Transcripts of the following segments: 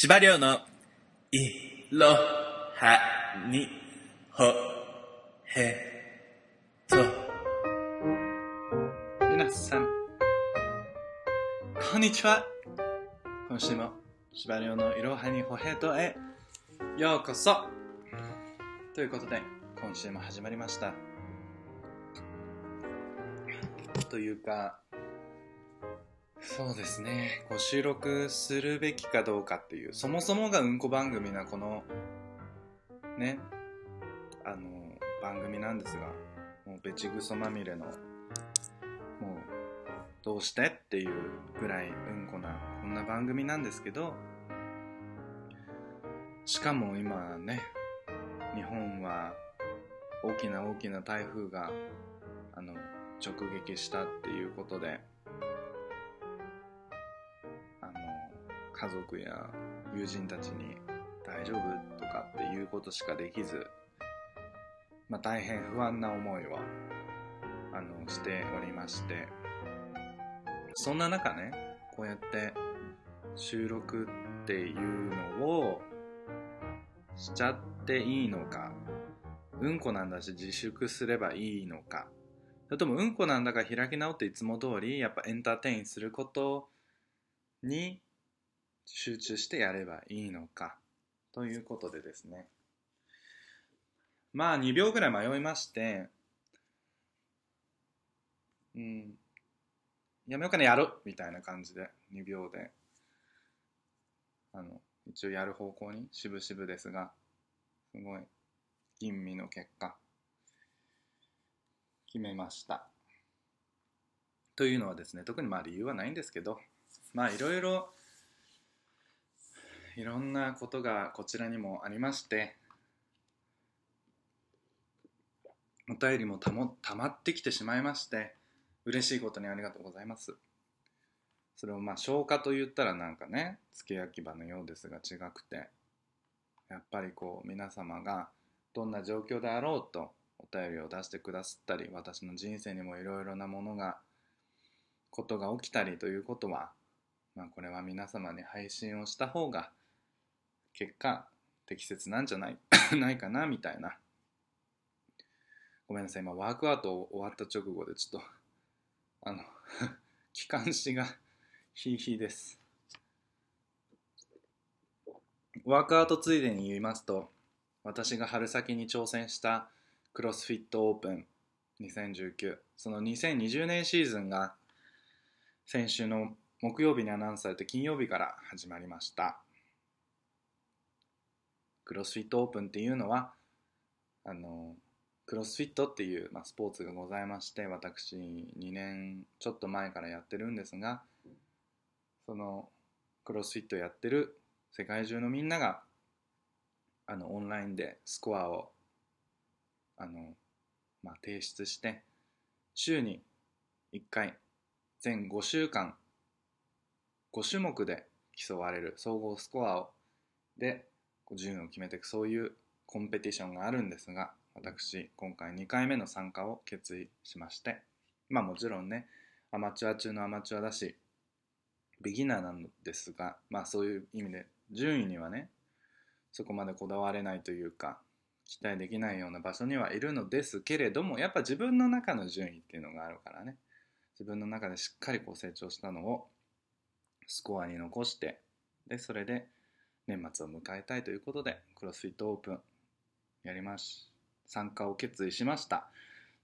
司馬のいろはにほへと。皆さん、こんにちは。今週も、司馬のいろはにほへとへようこそ。ということで、今週も始まりました。というか、そうですね、こう収録するべきかどうかっていう、そもそもがうんこ番組なこの、ね、あの、番組なんですが、もうべちぐそまみれの、もう、どうしてっていうぐらいうんこな、こんな番組なんですけど、しかも今ね、日本は大きな大きな台風が、あの、直撃したっていうことで、家族や友人たちに大丈夫とかっていうことしかできず、まあ大変不安な思いを、あの、しておりまして、そんな中ね、こうやって収録っていうのをしちゃっていいのか、うんこなんだし自粛すればいいのか、それともうんこなんだから開き直っていつも通りやっぱエンターテインすることに集中してやればいいのかということでですねまあ2秒ぐらい迷いましてうんやめようかなやるみたいな感じで2秒であの一応やる方向に渋々ですがすごい吟味の結果決めました。というのはですね、特にまあ理由はないんですけど、まあいろいろ、いろんなことがこちらにもありまして、お便りもたもたまってきてしまいまして、嬉しいことにありがとうございます。それをまあ消化と言ったらなんかね、付け焼き場のようですが違くて、やっぱりこう皆様がどんな状況であろうと、お便りを出してくださったり私の人生にもいろいろなものがことが起きたりということは、まあ、これは皆様に配信をした方が結果適切なんじゃない？ないかなみたいな。ごめんなさい。今ワークアウト終わった直後でちょっとあの 気管支が ヒーヒーです。ワークアウトついでに言いますと私が春先に挑戦したクロスフィットオープン2019その2020年シーズンが先週の木曜日にアナウンスされて金曜日から始まりました。クロスフィットオープンっていうのはあのクロスフィットっていう、まあ、スポーツがございまして私2年ちょっと前からやってるんですがそのクロスフィットやってる世界中のみんながあのオンラインでスコアをあの、まあ、提出して週に1回全5週間5種目で競われる総合スコアをで順位を決めていくそういうコンペティションがあるんですが私今回2回目の参加を決意しましてまあもちろんねアマチュア中のアマチュアだしビギナーなんですがまあそういう意味で順位にはねそこまでこだわれないというか期待できないような場所にはいるのですけれどもやっぱ自分の中の順位っていうのがあるからね。自分の中でしっかりこう成長したのをスコアに残してでそれで年末を迎えたいということでクロスフィットオープンやります参加を決意しました。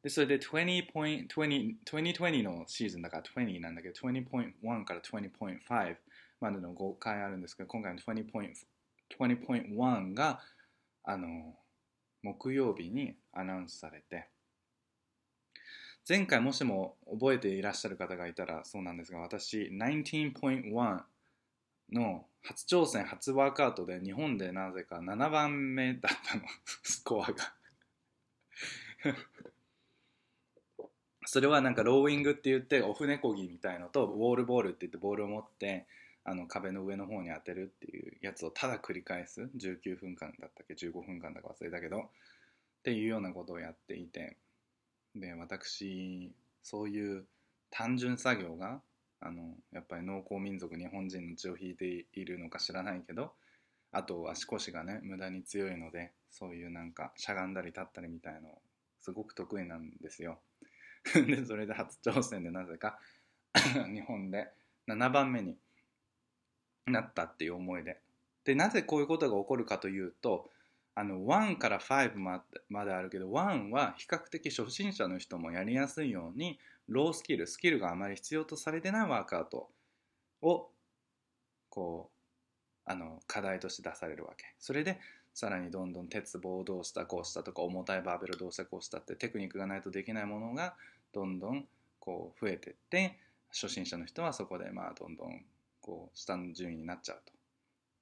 でそれで20 point 20 2020のシーズンだから20なんだけど20.1から20.5までの5回あるんですけど今回の20.1があの木曜日にアナウンスされて前回もしも覚えていらっしゃる方がいたらそうなんですが私19.1の初挑戦初ワークアウトで日本でなぜか7番目だったの。スコアが。それはなんかローイングって言ってオフネコギみたいのとウォールボールって言ってボールを持ってあの壁の上の方に当てるっていうやつをただ繰り返す。19分間だったっけ？15分間だか忘れたけど。っていうようなことをやっていて。で私そういう単純作業があのやっぱり農耕民族日本人の血を引いているのか知らないけどあと足腰がね無駄に強いのでそういうなんかしゃがんだり立ったりみたいのすごく得意なんですよ。でそれで初挑戦でなぜか 日本で7番目になったっていう思いで。でなぜこういうことが起こるかというとあの1から5まであるけど1は比較的初心者の人もやりやすいようにロースキルスキルがあまり必要とされてないワークアウトをこうあの課題として出されるわけそれでさらにどんどん鉄棒どうしたこうしたとか重たいバーベルどうしたこうしたってテクニックがないとできないものがどんどんこう増えてって初心者の人はそこでまあどんどんこう下の順位になっちゃうと。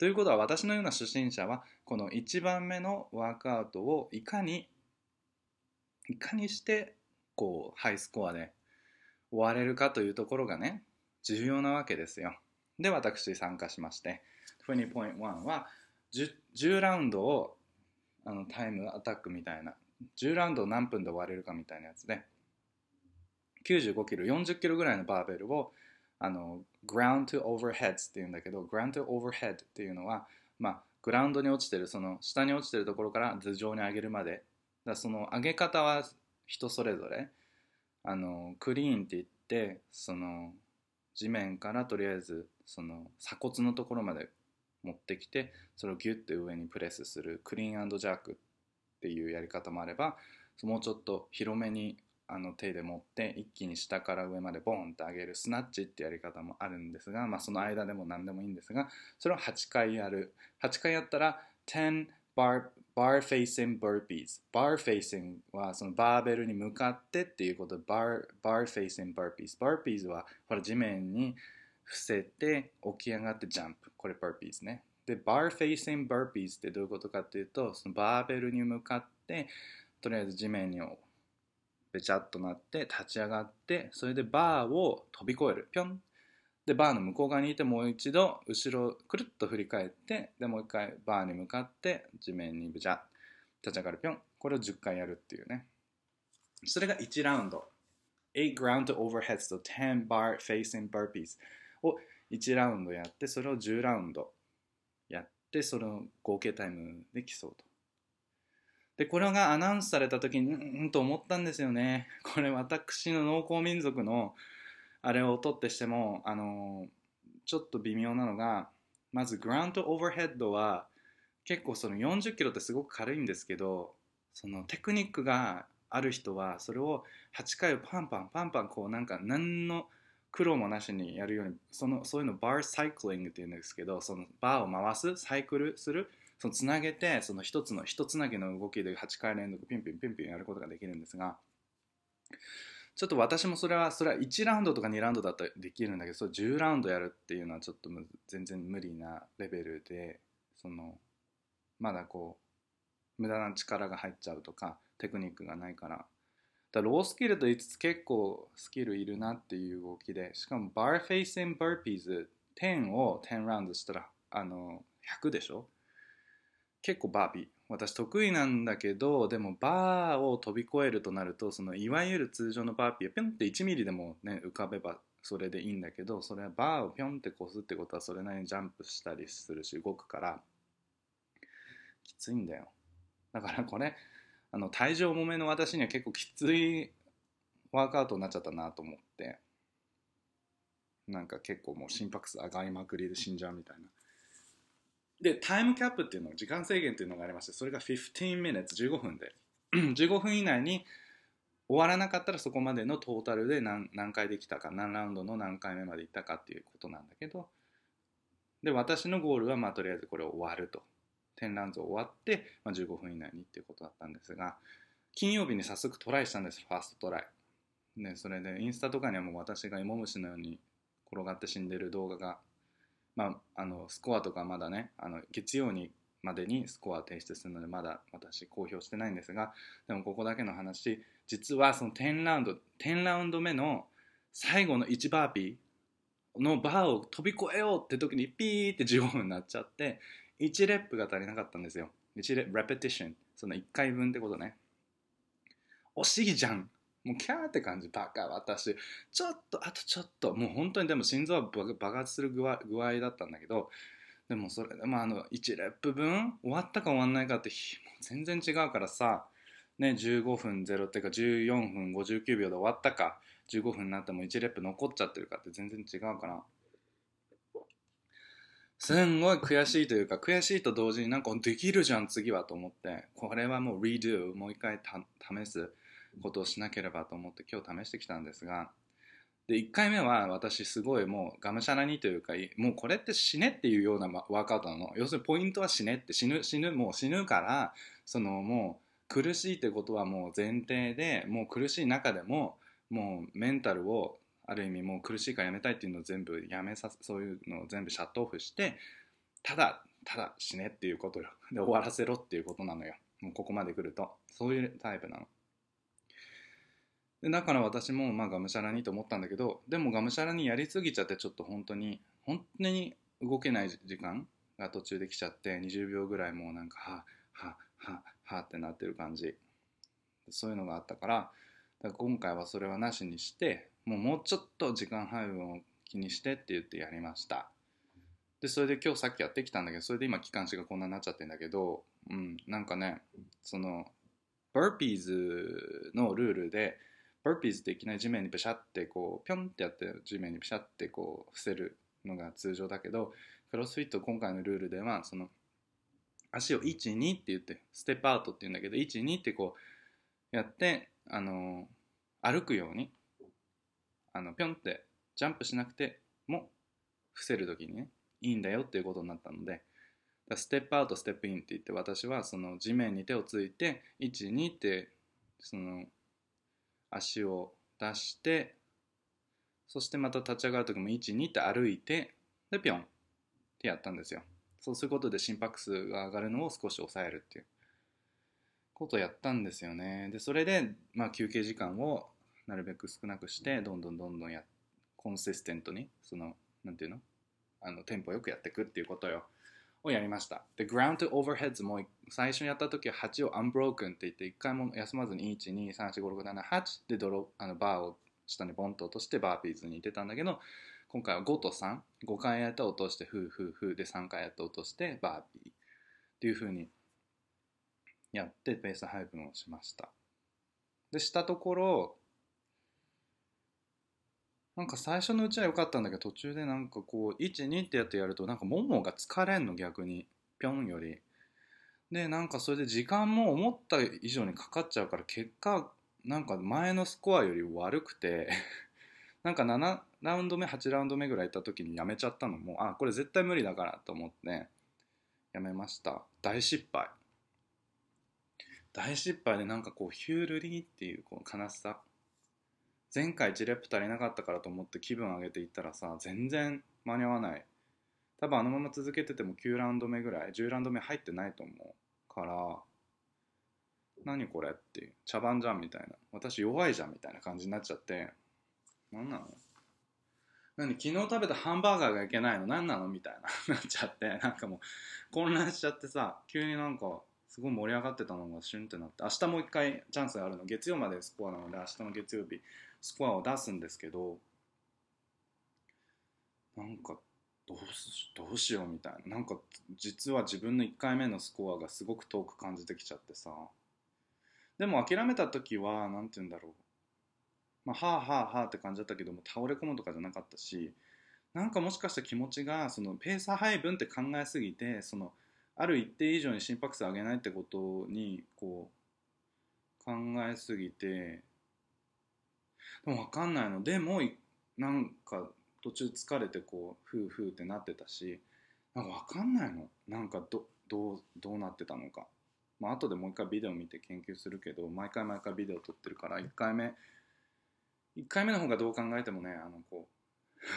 ということは私のような初心者はこの1番目のワークアウトをいかにいかにしてこうハイスコアで終われるかというところがね重要なわけですよ。で私参加しまして20.1は 10, 10ラウンドをあのタイムアタックみたいな10ラウンドを何分で終われるかみたいなやつで95キロ40キロぐらいのバーベルをあの ground to overhead っていうんだけど ground to overhead っていうのはまあグラウンドに落ちてるその下に落ちてるところから頭上に上げるまで。だその上げ方は人それぞれ。あのクリーンって言ってその地面からとりあえずその鎖骨のところまで持ってきてそれをギュッて上にプレスするクリーンジャークっていうやり方もあればもうちょっと広めにあの手で持って一気に下から上までボンって上げるスナッチってやり方もあるんですが、まあ、その間でも何でもいいんですがそれを8回やる。8回やったら10 bar, bar facing burpees. Bar facing はそのバーベルに向かってっていうこと bar, bar facing burpees. Burpees はほら地面に伏せて起き上がってジャンプこれ burpees ね。で bar facing burpees ってどういうことかっていうとそのバーベルに向かってとりあえず地面にべちゃっとなって立ち上がってそれでバーを飛び越える。ぴょん。でバーの向こう側にいてもう一度後ろくるっと振り返ってでもう一回バーに向かって地面にぶちゃ立ち上がる。ぴょん。これを10回やるっていうね。それが1ラウンド。8 ground to overheads と10 bar facing burpees を1ラウンドやってそれを10ラウンドやってその合計タイムで競うと。で、これがアナウンスされた時に、うん、と思ったんですよね。これ私の農耕民族のあれを取ってしても、あのちょっと微妙なのが、まずグラウンドオーバーヘッドは結構その40キロってすごく軽いんですけど、そのテクニックがある人はそれを8回をパンパンパンパンこうなんか何の苦労もなしにやるようにそのそういうのバーサイクリングっていうんですけどそのバーを回すサイクルするそのつなげてその一つの一つなぎの動きで8回連続ピンピンピンピンやることができるんですがちょっと私もそれはそれは1ラウンドとか2ラウンドだったらできるんだけどそれ10ラウンドやるっていうのはちょっと全然無理なレベルでそのまだこう無駄な力が入っちゃうとかテクニックがないから。だ low skill と言いつつ結構スキルいるなっていう動きでしかもバーフェイス and バーピーズ10を10ラウンドしたらあの100でしょ？結構バービー。私得意なんだけどでもバーを飛び越えるとなるとそのいわゆる通常のバーピーはピョンって1ミリでもね浮かべばそれでいいんだけどそれはバーをピョンって越すってことはそれなりにジャンプしたりするし動くからきついんだよ。だからこれあの体重重めの私には結構きついワークアウトになっちゃったなと思ってなんか結構もう心拍数上がりまくりで死んじゃうみたいな。で、タイムキャップっていうのが、時間制限っていうのがありまして、それが15 minutes、15分で。15分以内に終わらなかったらそこまでのトータルで何何回できたか、何ラウンドの何回目までいったかっていうことなんだけど、で、私のゴールは、まあ、とりあえずこれを終わると。10ラウンド終わって、まあ、15分以内にっていうことだったんですが、金曜日に早速トライしたんです、ファーストトライ。ね、それでインスタとかにはもう私が芋虫のように転がって死んでる動画がまあ、あのスコアとかまだねあの月曜にまでにスコア提出するのでまだ私公表してないんですがでもここだけの話実はその10ラウンド10ラウンド目の最後の1バーピーのバーを飛び越えようって時にピーって15分になっちゃって1 rep が足りなかったんですよ。1 rep、repetition その1回分ってことね。惜しいじゃん。もうキャーって感じバカ私。ちょっとあとちょっと。もう本当にでも心臓は爆発する具合具合だったんだけど。でもそれでもあの1 rep 分終わったか終わんないかってもう全然違うからさ。ね15分0っていうか14分59秒で終わったか。15分になっても1レップ残っちゃってるかって全然違うからすんごい悔しいというか悔しいと同時になんかできるじゃん次はと思って。これはもう redo もう一回た試す。ことをしなければと思って今日試してきたんですがで1回目は私すごいもうがむしゃらにというかもうこれって死ねっていうようなワークアウトなの。要するにポイントは死ねって死ぬ死ぬもう死ぬからそのもう苦しいってことはもう前提でもう苦しい中でももうメンタルをある意味もう苦しいからやめたいっていうのを全部やめさそういうのを全部シャットオフしてただただ死ねっていうことよで終わらせろっていうことなのよ。もうここまで来ると。そういうタイプなの。でだから私もまあがむしゃらにと思ったんだけどでもがむしゃらにやりすぎちゃってちょっと本当に本当に動けない時間が途中で来ちゃって20秒ぐらいもうなんかははははってなってる感じ。そういうのがあったからだから今回はそれはなしにしてもうもうちょっと時間配分を気にしてって言ってやりました。でそれで今日さっきやってきたんだけどそれで今気管支がこんなになっちゃってんだけどうんなんかねその burpees のルールで burpees っていきなり地面にペシャってこうピョンってやって地面にペシャってこう伏せるのが通常だけどクロスフィット今回のルールではその足を12って言ってステップアウトって言うんだけど12ってこうやってあの歩くようにあのピョンってジャンプしなくても伏せる時にねいいんだよっていうことになったのでステップアウトステップインって言って私はその地面に手をついて12ってその足を出してそしてまた立ち上がる時も12って歩いてでピョンってやったんですよ。そうすることで心拍数が上がるのを少し抑えるっていう。ことをやったんですよね。でそれで、まあ、休憩時間をなるべく少なくしてどんどんどんどんやコンシステントにそのなんていうの？あのテンポよくやっていくっていうことよ。をやりました。で ground to overheads も最初にやった時は8を unbroken って言って1回も休まずに1、2、3、4、5、6、7、8でドロあのバーを下にボンと落として burpees に似てたんだけど今回は5と35回やって落としてフーフーフーで3回やって落としてバーピーっていう風にやってペース配分をしました。でしたところなんか最初のうちは良かったんだけど途中でなんかこう12ってやってやるとなんかももが疲れんの逆に。ぴょんより。でなんかそれで時間も思った以上にかかっちゃうから結果なんか前のスコアより悪くて なんか7ラウンド目8ラウンド目ぐらい行った時にやめちゃったのもあこれ絶対無理だからと思ってやめました。大失敗。大失敗でなんかこうヒュールリーっていうこの悲しさ。前回1レップ足りなかったからと思って気分上げていったらさ全然間に合わない。多分あのまま続けてても9ラウンド目ぐらい10ラウンド目入ってないと思うから何これっていう茶番じゃんみたいな。私弱いじゃんみたいな感じになっちゃって。何なの？何昨日食べたハンバーガーがいけないの？何なの？みたいな。なっちゃって。なんかもう混乱しちゃってさ急になんかすごい盛り上がってたのがシュンってなって明日もう一回チャンスがあるの。月曜までスコアなので明日の月曜日スコアを出すんですけどなんかどうしどうしようみたいな。なんか実は自分の1回目のスコアがすごく遠く感じてきちゃってさ。でも諦めた時は何て言うんだろう。まあはあはあはあって感じだったけども倒れ込むとかじゃなかったしなんかもしかしたら気持ちがそのペーサー配分って考えすぎてそのある一定以上に心拍数上げないってことにこう考えすぎてでも分かんないの。でもなんか途中疲れてこうフーフーってなってたしなんか分かんないの。なんかどどうどうなってたのか。まあ後でもう一回ビデオ見て研究するけど毎回毎回ビデオ撮ってるから1回目1回目の方がどう考えてもねあのこ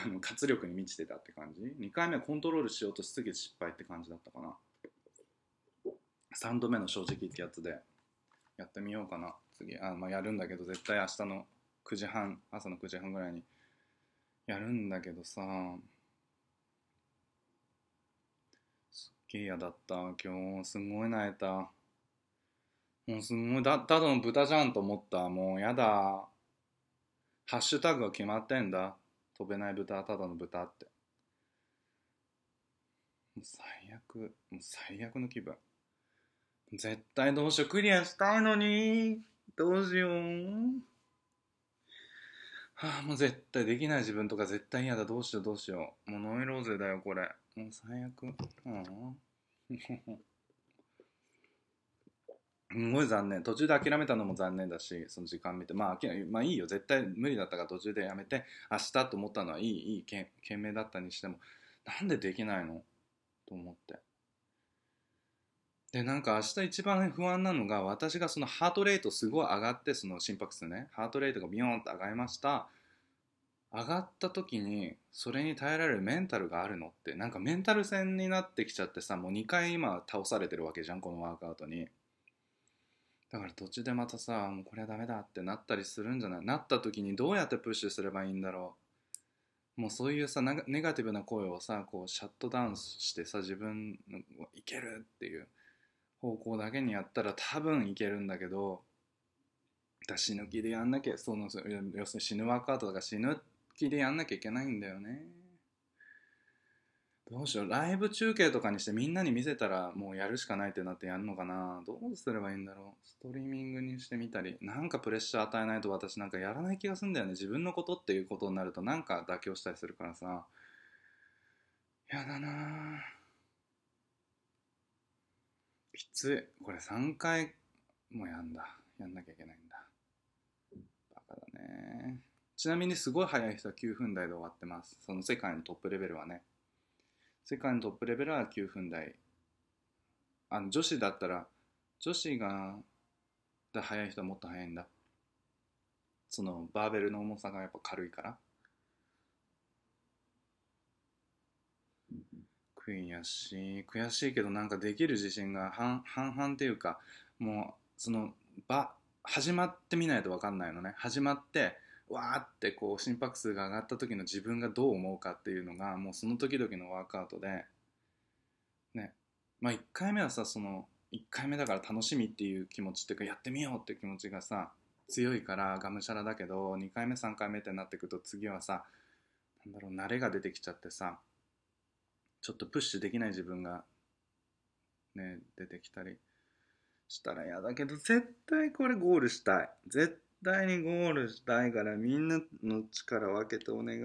う活力に満ちてたって感じ。2回目コントロールしようとしすぎて失敗って感じだったかな。3度目の正直ってやつでやってみようかな。次あ、まあ、やるんだけど絶対明日の9時半朝の9時半ぐらいにやるんだけどさ。すっげえ嫌だった。今日すごい泣いた。もうすごいだただの豚じゃんと思った。もうやだ。ハッシュタグが決まってんだ。飛べない豚ただの豚って。もう最悪もう最悪の気分。絶対どうしよう。クリアしたいのに。どうしよう。はあもう絶対できない。自分とか絶対嫌だ。どうしようどうしよう。もうノイローゼだよこれ。もう最悪。うんすごい残念。途中で諦めたのも残念だしその時間見て。まあまあいいよ。絶対無理だったから途中でやめて明日と思ったのはいいいい懸命だったにしても。なんでできないの？と思って。でなんか明日一番不安なのが私がそのハートレートすごい上がってその心拍数ね。ハートレートがビヨーンと上がりました。上がった時にそれに耐えられるメンタルがあるのってなんかメンタル戦になってきちゃってさもう2回今倒されてるわけじゃんこのワークアウトに。だから途中でまたさもうこれはダメだってなったりするんじゃない？なった時にどうやってプッシュすればいいんだろう？もうそういうさネガティブな声をさこうシャットダウンしてさ自分のいけるっていう。方向だけにやったら多分いけるんだけど死ぬ気でやんなきゃその要するに死ぬワークアウトとか死ぬ気でやんなきゃいけないんだよね。どうしよう。ライブ中継とかにしてみんなに見せたらもうやるしかないってなってやるのかな。どうすればいいんだろう。ストリーミングにしてみたり。なんかプレッシャー与えないと私なんかやらない気がするんだよね。自分のことっていうことになるとなんか妥協したりするからさ。やだなぁ。きついこれ3回もやんだ。やんなきゃいけないんだ。バカだね。ちなみにすごい速い人は9分台で終わってます。その世界のトップレベルはね。世界のトップレベルは9分台。あの女子だったら女子がで速い人はもっと速いんだ。そのバーベルの重さがやっぱ軽いから。悔しい悔しいけどなんかできる自信が半々っていうかもうその場始まってみないと分かんないのね。始まってわーってこう心拍数が上がった時の自分がどう思うかっていうのがもうその時々のワークアウトでね。まあ1回目はさその1回目だから楽しみっていう気持ちっていうかやってみようっていう気持ちがさ強いからがむしゃらだけど2回目3回目ってなってくると次はさなんだろう慣れが出てきちゃってさちょっとプッシュできない自分がね出てきたりしたら嫌だけど絶対これゴールしたい。絶対にゴールしたいからみんなの力分けてお願い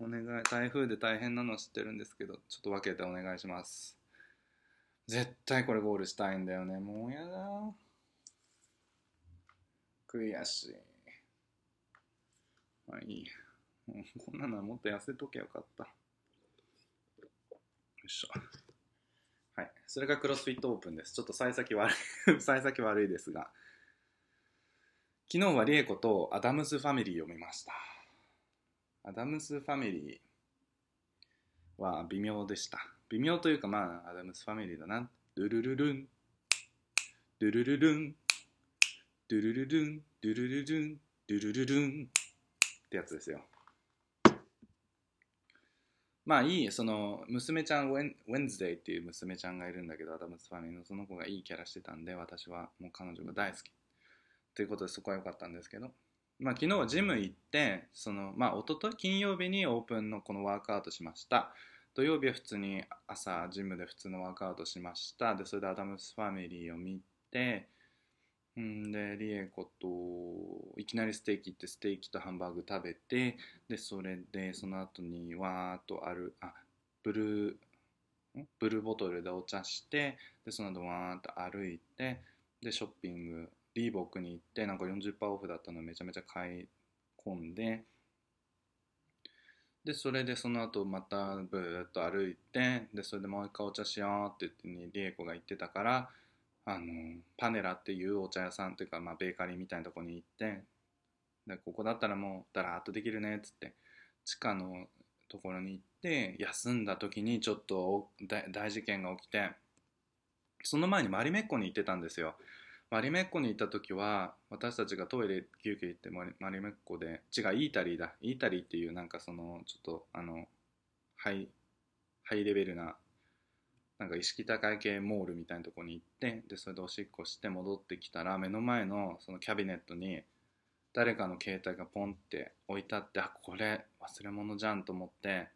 お願い台風で大変なのは知ってるんですけどちょっと分けてお願いします。絶対これゴールしたいんだよね。もうやだ。悔しい。まあいいこんなのはもっと痩せとけよかった。よいしょはい。それがクロスフィットオープンです。ちょっと幸先悪い 幸先悪いですが。昨日はリエコとアダムスファミリーを見ました。アダムスファミリーは微妙でした。微妙というかまあアダムスファミリーだな。ドゥルルルン。ドゥルルルン。ドゥルルルン。ドゥルルルン。ドゥルルルン。ってやつですよ。まあいいその娘ちゃんウェンウェンズデイっていう娘ちゃんがいるんだけどアダムスファミリーのその子がいいキャラしてたんで私はもう彼女が大好きということでそこは良かったんですけど。まあ昨日ジム行ってそのまあ一昨日金曜日にオープンのこのワークアウトしました。土曜日は普通に朝ジムで普通のワークアウトしました。でそれでアダムスファミリーを見てうんでリエコといきなりステーキ行ってステーキとハンバーグ食べてでそれでその後にわーっとあるあブルーブルーボトルでお茶してでその後わーっと歩いてでショッピングリーボックに行ってなんか40%オフだったのめちゃめちゃ買い込んででそれでその後またブーっと歩いてでそれでもう一回お茶しようって言ってにリエコが言ってたからあのパネラっていうお茶屋さんというか、まあ、ベーカリーみたいなとこに行ってでここだったらもうだらーっとできるねっつって地下のところに行って休んだ時にちょっと大事件が起きてその前にマリメッコに行ってたんですよ。マリメッコに行った時は私たちがトイレ休憩行ってマリマリメッコで違うイータリーだ。イータリーっていうなんかそのちょっとあのハイハイレベルななんか意識高い系モールみたいなとこに行ってでそれでおしっこして戻ってきたら目の前のそのキャビネットに誰かの携帯がポンって置いてあってあこれ忘れ物じゃんと思って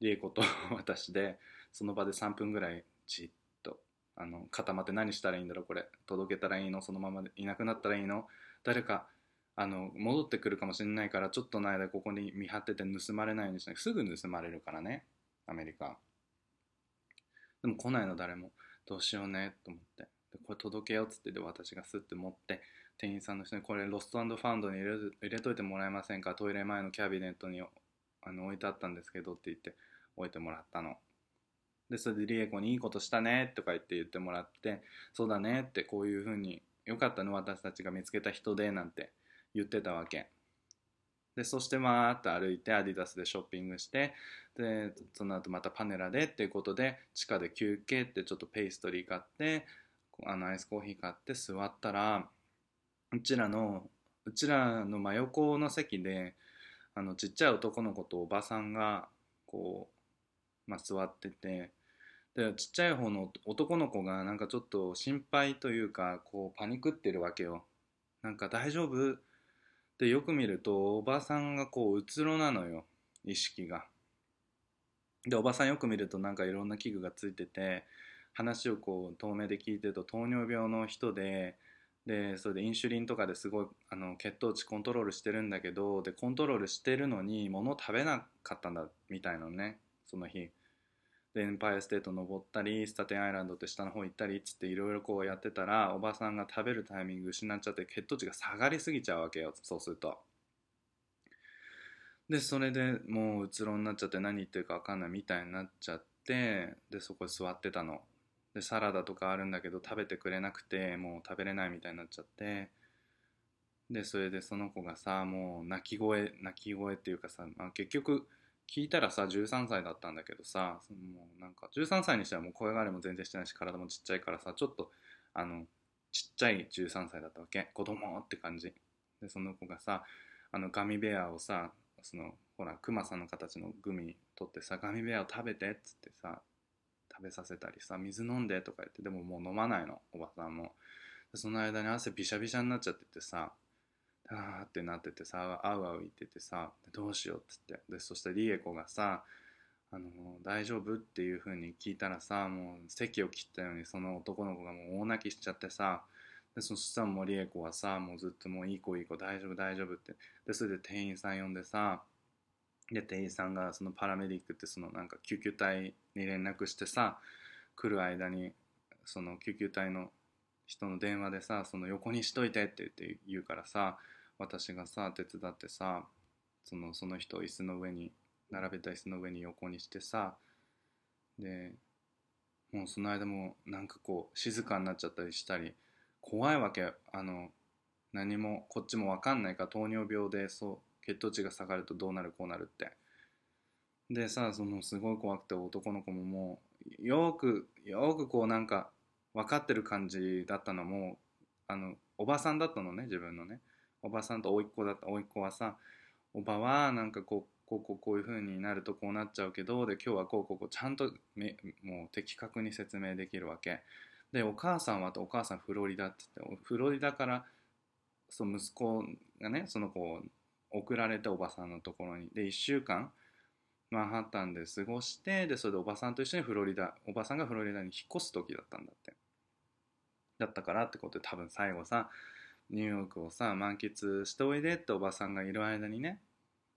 リエコと私でその場で3分ぐらいじっとあの固まって何したらいいんだろうこれ届けたらいいのそのままでいなくなったらいいの誰かあの戻ってくるかもしれないからちょっとの間ここに見張ってて盗まれないようにしない。すぐ盗まれるからねアメリカでも来ないの誰も。どうしようねと思って。でこれ届けようっつってで私がスッて持って店員さんの人にこれロストファンドに入れ入れといてもらえませんか？トイレ前のキャビネットにあの置いてあったんですけどって言って置いてもらったの。でそれでリエコにいいことしたねとか言って言ってもらってそうだねってこういう風によかったの私たちが見つけた人でなんて言ってたわけ。でそしてわーっと歩いてアディダスでショッピングしてでその後またパネラでっていうことで地下で休憩ってちょっとペイストリー買ってあのアイスコーヒー買って座ったらうちらのうちらの真横の席であのちっちゃい男の子とおばさんがこう、まあ、座っててでちっちゃい方の男の子がなんかちょっと心配というかこうパニクってるわけよ。なんか大丈夫？でよく見るとおばさんがこううつろなのよ。意識が。でおばさんよく見るとなんかいろんな器具がついてて話をこう遠目で聞いてると糖尿病の人ででそれでインシュリンとかですごいあの血糖値コントロールしてるんだけどでコントロールしてるのに物を食べなかったんだみたいなのね。その日。でエンパイアステート登ったりスタテンアイランドって下の方行ったりっつっていろいろこうやってたらおばさんが食べるタイミング失っちゃって血糖値が下がりすぎちゃうわけよそうすると。でそれでもううつろになっちゃって何言ってるか分かんないみたいになっちゃってでそこで座ってたの。でサラダとかあるんだけど食べてくれなくてもう食べれないみたいになっちゃって。でそれでその子がさもう泣き声泣き声っていうかさ、まあ、結局聞いたらさ13歳だったんだけどさもうなんか13歳にしてはもう声変わりも全然してないし体もちっちゃいからさちょっとあのちっちゃい13歳だったわけ。子供って感じ。でその子がさあのガミベアをさそのほらクマさんの形のグミ取ってさガミベアを食べてっつってさ食べさせたりさ水飲んでとか言ってでももう飲まないのおばさんも。その間に汗びしゃびしゃになっちゃっててさあーってなっててさあうあう言っててさどうしようっつって。でそしてリエコがさあの大丈夫っていう風に聞いたらさもう席を切ったようにその男の子がもう大泣きしちゃってさでそしたらもうリエコはさもうずっともういい子いい子大丈夫大丈夫って。でそれで店員さん呼んでさで店員さんがそのパラメディックってそのなんか救急隊に連絡してさ来る間にその救急隊の人の電話でさその横にしといてって言って言うからさ私がさ手伝ってさそのその人を椅子の上に並べた椅子の上に横にしてさでもうその間もなんかこう静かになっちゃったりしたり怖いわけあの何もこっちも分かんないから糖尿病でそう血糖値が下がるとどうなるこうなるって。でさそのすごい怖くて男の子ももうよくよくこうなんか分かってる感じだったのもあのおばさんだったのね自分のね。おばさんと甥っ子だった甥っ子はさおばはなんかこうこうこうこういう風になるとこうなっちゃうけどで今日はこうこうこうちゃんとめもう的確に説明できるわけ。でお母さんはお母さんフロリダって言ってフロリダからその息子がねその子を送られておばさんのところに。で1週間マンハッタンで過ごしてでそれでおばさんと一緒にフロリダおばさんがフロリダに引っ越す時だったんだって。だったからってことで多分最後さニューヨークをさ満喫しておいでっておばさんがいる間にね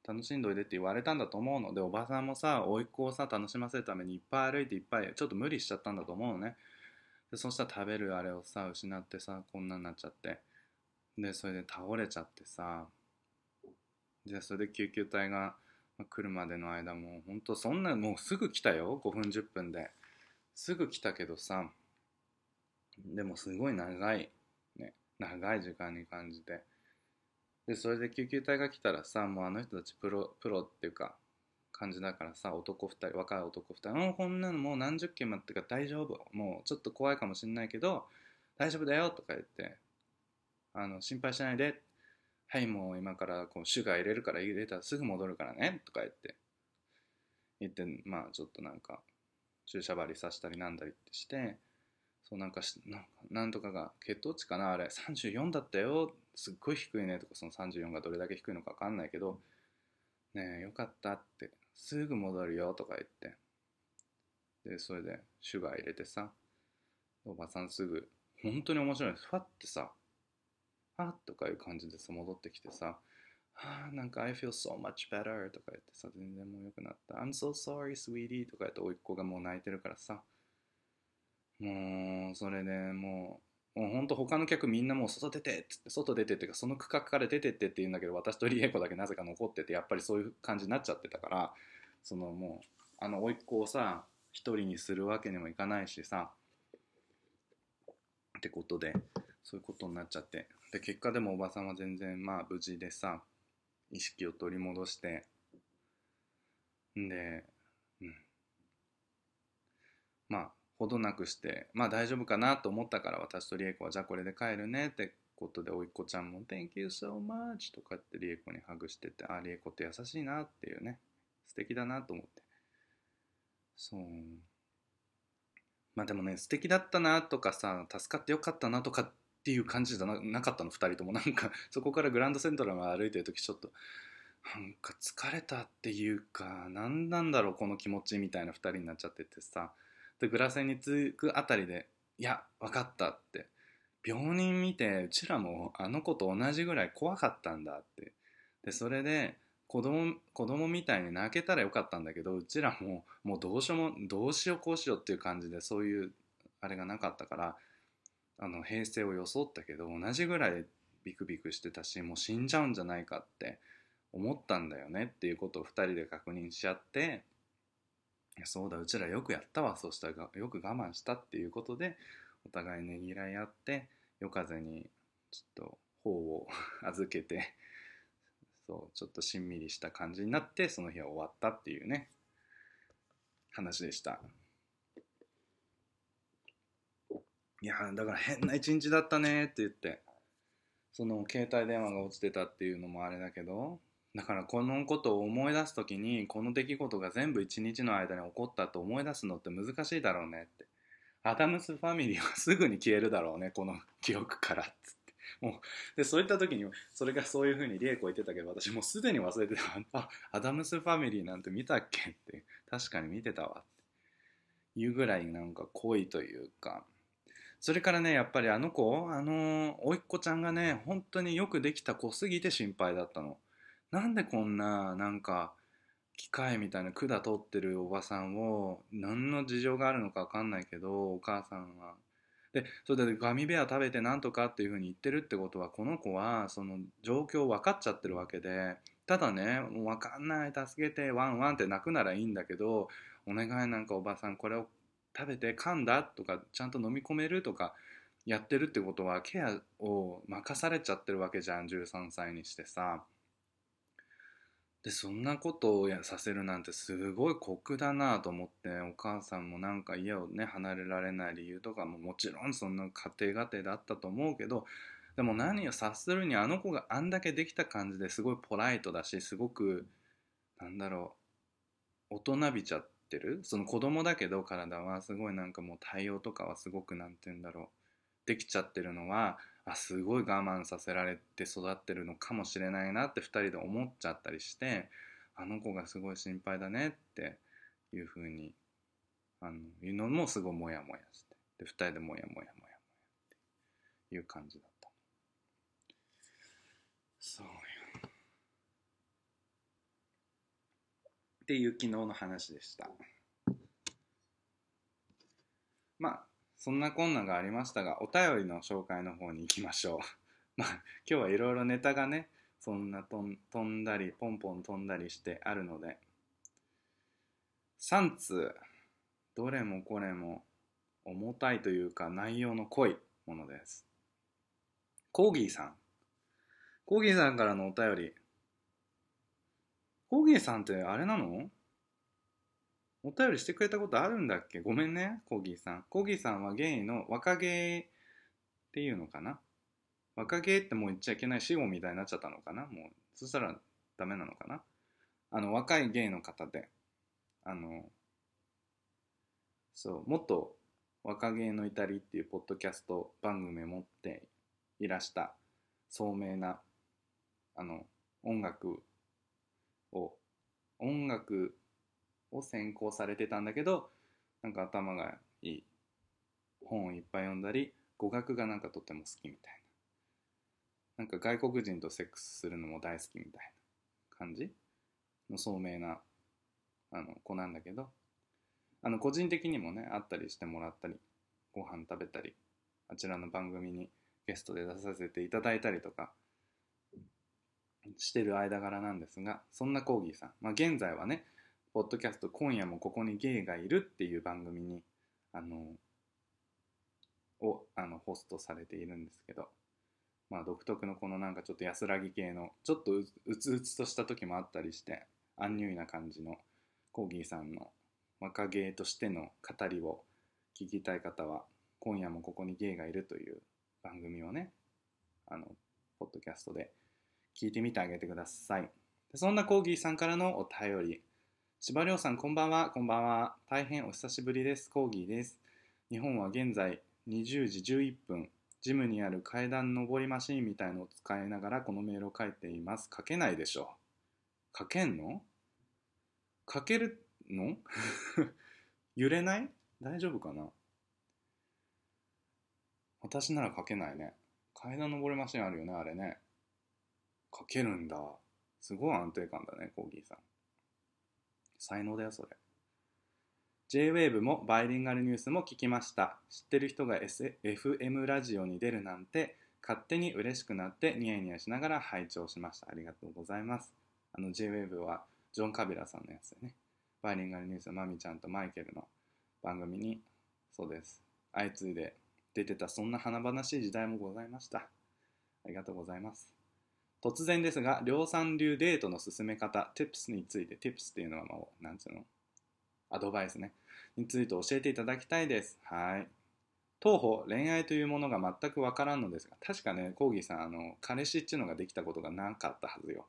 楽しんどいでって言われたんだと思うの。でおばさんもさ甥っ子をさ楽しませるためにいっぱい歩いていっぱいちょっと無理しちゃったんだと思うのね。でそしたら食べるあれをさ失ってさこんなになっちゃって。でそれで倒れちゃってさ。でそれで救急隊が来るまでの間もうほんとそんなもうすぐ来たよ。5分10分で。すぐ来たけどさ。でもすごい長い。長い時間に感じて。でそれで救急隊が来たらさもうあの人たちプロプロっていうか感じだからさ男2人若い男2人もうこんなのもう何十件もあってから大丈夫。もうちょっと怖いかもしんないけど大丈夫だよとか言ってあの心配しないで。はいもう今からこうシュガー入れるから入れたらすぐ戻るからねとか言って。言ってまあちょっとなんか注射針刺したりなんだりってしてそうなんかしなんなんとかが血糖値かなあれ。34だったよ。すっごい低いねとかその34がどれだけ低いのか分かんないけどねえよかったって。すぐ戻るよとか言って。でそれでシュガー入れてさ。おばさんすぐ本当に面白いです。ファってさあっとかいう感じでさ戻ってきてさ。はあなんか I feel so much better とか言ってさ全然もう良くなった。I'm so sorry sweetie とか言って甥っ子がもう泣いてるからさ。もうそれでもうもうほんと他の客みんなもう外出てっつって外出てっていうかその区画から出てってって言うんだけど私とリエコだけなぜか残っててやっぱりそういう感じになっちゃってたからそのもうあの甥っ子をさ一人にするわけにもいかないしさってことでそういうことになっちゃって。で結果でもおばさんは全然まあ無事でさ意識を取り戻してんで、うん、まあほどなくしてまあ大丈夫かなと思ったから私とリエコはじゃあこれで帰るねってことでおいっ子ちゃんも「Thank you so much」とかってリエコにハグしててあリエコって優しいなっていうね素敵だなと思って。そう。まあでもね素敵だったなとかさ助かってよかったなとかっていう感じじゃなかったの2人ともなんか。そこからグランドセントラルまで歩いてる時ちょっとなんか疲れたっていうか何なんだろうこの気持ちみたいな2人になっちゃっててさ。でグラセンに着くあたりで「いや分かった」って。病人見てうちらもあの子と同じぐらい怖かったんだって。でそれで子供子供みたいに泣けたらよかったんだけどうちらももうどうしようもどうしようこうしようっていう感じでそういうあれがなかったからあの平成を装ったけど同じぐらいビクビクしてたしもう死んじゃうんじゃないかって思ったんだよねっていうことを2人で確認し合ってやそうだうちらよくやったわそしたらよく我慢したっていうことでお互いねぎらい合って夜風にちょっと頬を 預けてそうちょっとしんみりした感じになってその日は終わったっていうね話でした。いやだから変な一日だったねって言ってその携帯電話が落ちてたっていうのもあれだけどだからこのことを思い出す時にこの出来事が全部一日の間に起こったと思い出すのって難しいだろうねって。アダムスファミリーはすぐに消えるだろうねこの記憶からっつって。もうでそういった時にそれがそういう風にリエコ言ってたけど私もうすでに忘れてた。あアダムスファミリーなんて見たっけって。確かに見てたわって。いうぐらいなんか濃いというか。それからねやっぱりあの子あの甥っ子ちゃんがね本当によくできた子すぎて心配だったの。なんでこんななんか機械みたいな管通ってるおばさんを何の事情があるのか分かんないけどお母さんは。でそれでガミベア食べてなんとかっていうふうに言ってるってことはこの子はその状況分かっちゃってるわけでただね分かんない助けてワンワンって泣くならいいんだけどお願いなんかおばさんこれを食べて噛んだとかちゃんと飲み込めるとかやってるってことはケアを任されちゃってるわけじゃん13歳にしてさ。でそんなことをさせるなんてすごい酷だなと思ってお母さんもなんか家をね離れられない理由とかももちろんそんな家庭家庭だったと思うけどでも何を察するにあの子があんだけできた感じですごいポライトだしすごくなんだろう大人びちゃってる？その子供だけど体はすごいなんかもう対応とかはすごくなんて言うんだろうできちゃってるのはあすごい我慢させられて育ってるのかもしれないなって2人で思っちゃったりしてあの子がすごい心配だねっていうふうにあのいうのもすごいモヤモヤしてで2人でモヤモヤモヤモヤっていう感じだった。そうよ。っていう昨日の話でした。まあそんな困難がありましたが、お便りの紹介の方に行きましょう。まあ、今日はいろいろネタがね、そんな飛んだり、ポンポン飛んだりしてあるので、3通、どれもこれも重たいというか内容の濃いものです。コーギーさん。コーギーさんからのお便り。コーギーさんってあれなの？お便りしてくれたことあるんだっけ？ごめんね、コーギーさん。コーギーさんはゲイの若芸っていうのかな？若芸ってもう言っちゃいけない死後みたいになっちゃったのかな？もう、そしたらダメなのかな？あの、若いゲイの方で、あの、そう、もっと若芸の至りっていうポッドキャスト番組を持っていらした聡明なあの音楽を音楽を専攻されてたんだけどなんか頭がいい本をいっぱい読んだり語学がなんかとっても好きみたいな。なんか外国人とセックスするのも大好きみたいな感じの聡明なあの子なんだけどあの個人的にもね会ったりしてもらったりご飯食べたりあちらの番組にゲストで出させていただいたりとかしてる間柄なんですがそんなコーギーさん、まあ、現在はねポッドキャスト「今夜もここにゲイがいる」っていう番組にあのをあのホストされているんですけど、まあ、独特のこのなんかちょっと安らぎ系のちょっとうつうつとした時もあったりしてアンニュイな感じのコーギーさんの若芸としての語りを聞きたい方は今夜もここにゲイがいるという番組をねあのポッドキャストで聞いてみてあげてください。そんなコーギーさんからのお便り柴亮さんこんばんは。こんばんは。大変お久しぶりです。コーギーです。日本は現在20時11分。ジムにある階段上りマシンみたいのを使いながらこのメールを書いています。書けないでしょ書けんの？書けるの？揺れない？大丈夫かな？私なら書けないね。階段上りマシンあるよねあれね。書けるんだ。すごい安定感だねコーギーさん。才能だよそれ。J-WAVE もバイリンガルニュースも聞きました。知ってる人が、S、FM ラジオに出るなんて勝手に嬉しくなってニヤニヤしながら拝聴しました。ありがとうございます。あの J-WAVE はジョン・カビラさんのやつでね。バイリンガルニュースのマミちゃんとマイケルの番組にそうです。相次いで出てたそんな華々しい時代もございました。ありがとうございます。突然ですが量産流デートの進め方 tips について tips っていうのはまあなんつうの？アドバイスね。について教えていただきたいです。はい。当方恋愛というものが全くわからんのですが確かねコーギーさんあの彼氏っていうのができたことがなかったはずよ。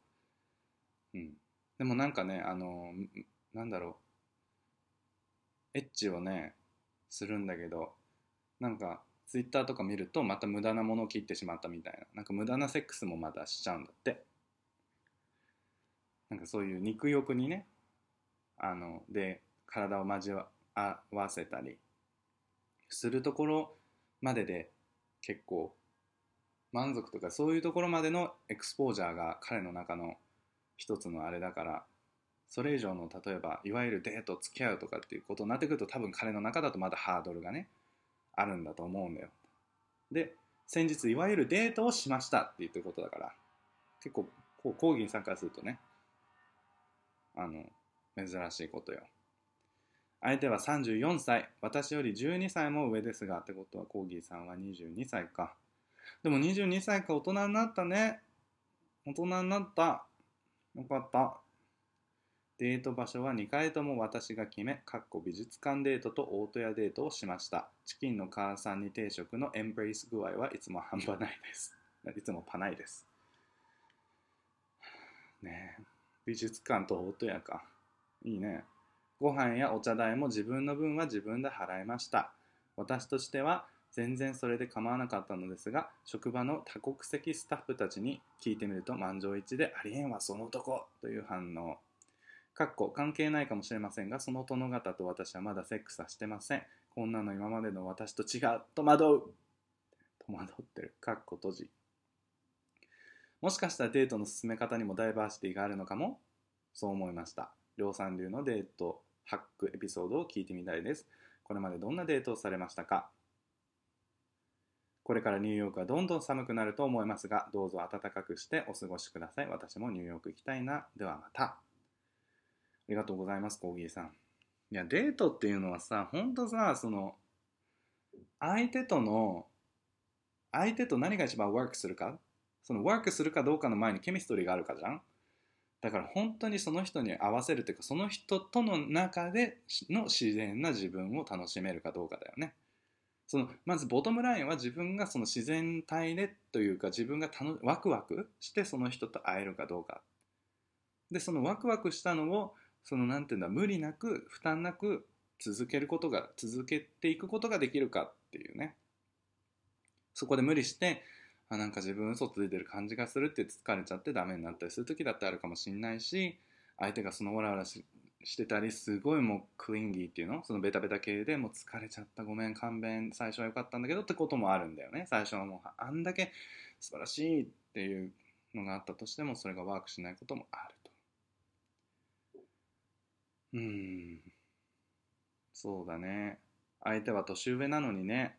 うん。でもなんかねあのなんだろう。エッチをねするんだけどなんかツイッターとか見るとまた無駄なものを切ってしまったみたいな。なんか無駄なセックスもまたしちゃうんだって。なんかそういう肉欲にねあので体を交わせたりするところまでで結構満足とかそういうところまでのエクスポージャーが彼の中の一つのあれだからそれ以上の例えばいわゆるデート付き合うとかっていうことになってくると多分彼の中だとまだハードルがねあるんだと思うんだよ。で先日いわゆるデートをしましたって言ってることだから結構こう講義に参加するとねあの珍しいことよ。相手は34歳私より12歳も上ですがってことはコーギーさんは22歳か。でも22歳か大人になったね。大人になった。よかった。デート場所は2回とも私が決め、かっこ美術館デートと大戸屋デートをしました。チキンの母さんに定食のエンブレイス具合はいつも半端ないです。いつもパないです。ね、美術館と大戸屋か。いいね。ご飯やお茶代も自分の分は自分で払いました。私としては全然それで構わなかったのですが、職場の多国籍スタッフたちに聞いてみると満場一致でありえんわその男という反応。かっこ関係ないかもしれませんが、その殿方と私はまだセックスはしてません。こんなの今までの私と違う。戸惑う。戸惑ってる。かっこ閉じ。もしかしたらデートの進め方にもダイバーシティがあるのかもそう思いました。両三流のデートハックエピソードを聞いてみたいです。これまでどんなデートをされましたか？これからニューヨークはどんどん寒くなると思いますが、どうぞ暖かくしてお過ごしください。私もニューヨーク行きたいな。ではまた。ありがとうございます、コーギーさん。いや、デートっていうのはさ、ほんとさ、その、相手との、相手と何が一番ワークするか、そのワークするかどうかの前にケミストリーがあるかじゃん？だから本当にその人に合わせるっていうか、その人との中での自然な自分を楽しめるかどうかだよね。そのまずボトムラインは自分がその自然体でというか自分がワクワクしてその人と会えるかどうかでそのワクワクしたのをそのなんていうんだ無理なく負担なく続けることが続けていくことができるかっていうね。そこで無理してあなんか自分嘘ついてる感じがするって疲れちゃってダメになったりする時だってあるかもしんないし相手がそのオラオラしてたりすごいもうクリンギーっていうの？そのベタベタ系でもう疲れちゃったごめん勘弁最初は良かったんだけどってこともあるんだよね。最初はもうあんだけ素晴らしいっていうのがあったとしてもそれがワークしないこともある。うん。そうだね。相手は年上なのにね。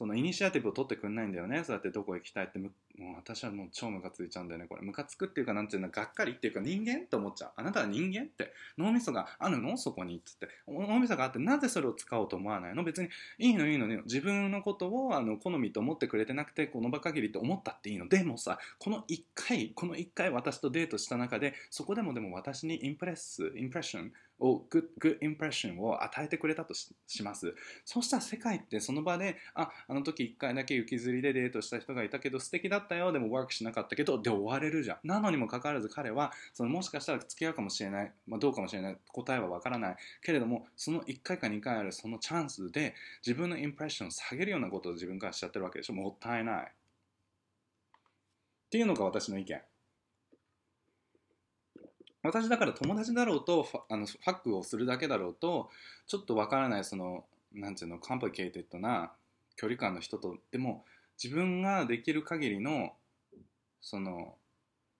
そのイニシアティブを取ってくんないんだよね。そうやってどこ行きたいってもう私はもう超ムカついちゃうんだよねこれ。ムカつくっていうかなんていうのがっかりっていうか人間って思っちゃう。あなたは人間って。脳みそがあるのそこにっつって。脳みそがあってなぜそれを使おうと思わないの？別にいいのいいのね自分のことをあの好みと思ってくれてなくてこの場限りと思ったっていいの？でもさこの1回この1回私とデートした中でそこでもでも私にインプレスインプレッションをグッグインプレッションを与えてくれたとします。そうしたら世界ってその場でああの時1回だけ雪吊りでデートした人がいたけど素敵だったよ。でもワークしなかったけどで終われるじゃん。なのにもかかわらず彼はそのもしかしたら付き合うかもしれない、まあ、どうかもしれない。答えはわからない。けれどもその1回か2回あるそのチャンスで自分のインプレッションを下げるようなことを自分からしちゃってるわけでしょ。もったいない。っていうのが私の意見。私だから友達だろうとファあのファックをするだけだろうとちょっとわからないそのなんていうの complicated な距離感の人とでも自分ができる限りのその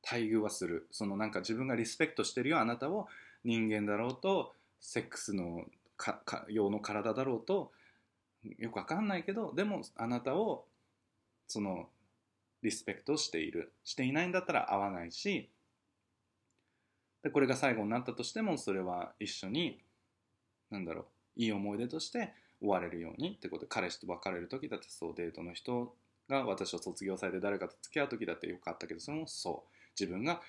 待遇はする。そのなんか自分がリスペクトしてるよあなたを人間だろうとセックスのかか用の体だろうとよくわかんないけどでもあなたをそのリスペクトしている。していないんだったら合わないしでこれが最後になったとしてもそれは一緒になんだろういい思い出として終われるようにってこと。で彼氏と別れる時だってそうデートの人が私を卒業されて誰かと付き合う時だってよかったけどそれもそう。自分が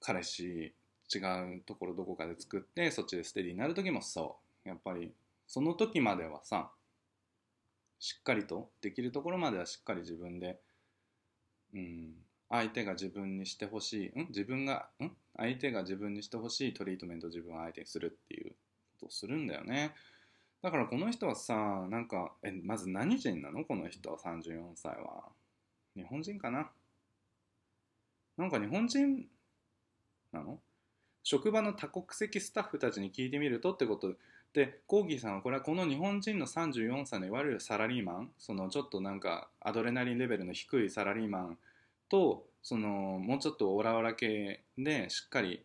彼氏違うところどこかで作ってそっちでステディになる時もそう。やっぱりその時まではさしっかりとできるところまではしっかり自分でうん相手が自分にしてほしいん？自分がん？相手が自分にしてほしいトリートメントを自分は相手にするっていうことをするんだよね。だからこの人はさなんかえまず何人なの？この人は34歳は。日本人かな？なんか日本人なの？職場の多国籍スタッフたちに聞いてみるとってこと。でコーギーさんはこれはこの日本人の34歳のいわゆるサラリーマンそのちょっとなんかアドレナリンレベルの低いサラリーマンとそのもうちょっとオラオラ系でしっかり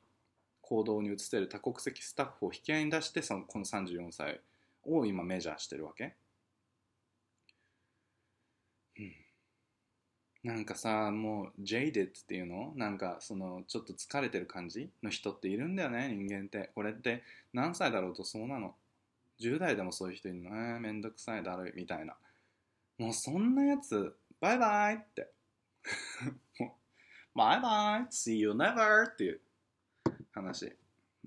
行動に移せる多国籍スタッフを引き合いに出してそのこの34歳を今メジャーしてるわけ、うん、なんかさもう jaded っていうの？なんかそのちょっと疲れてる感じの人っているんだよね人間って。これって何歳だろうとそうなの？10代でもそういう人いるの？えー、めんどくさいだるいみたいな。もうそんなやつバイバイって。バイバイ !See you never! っていう話。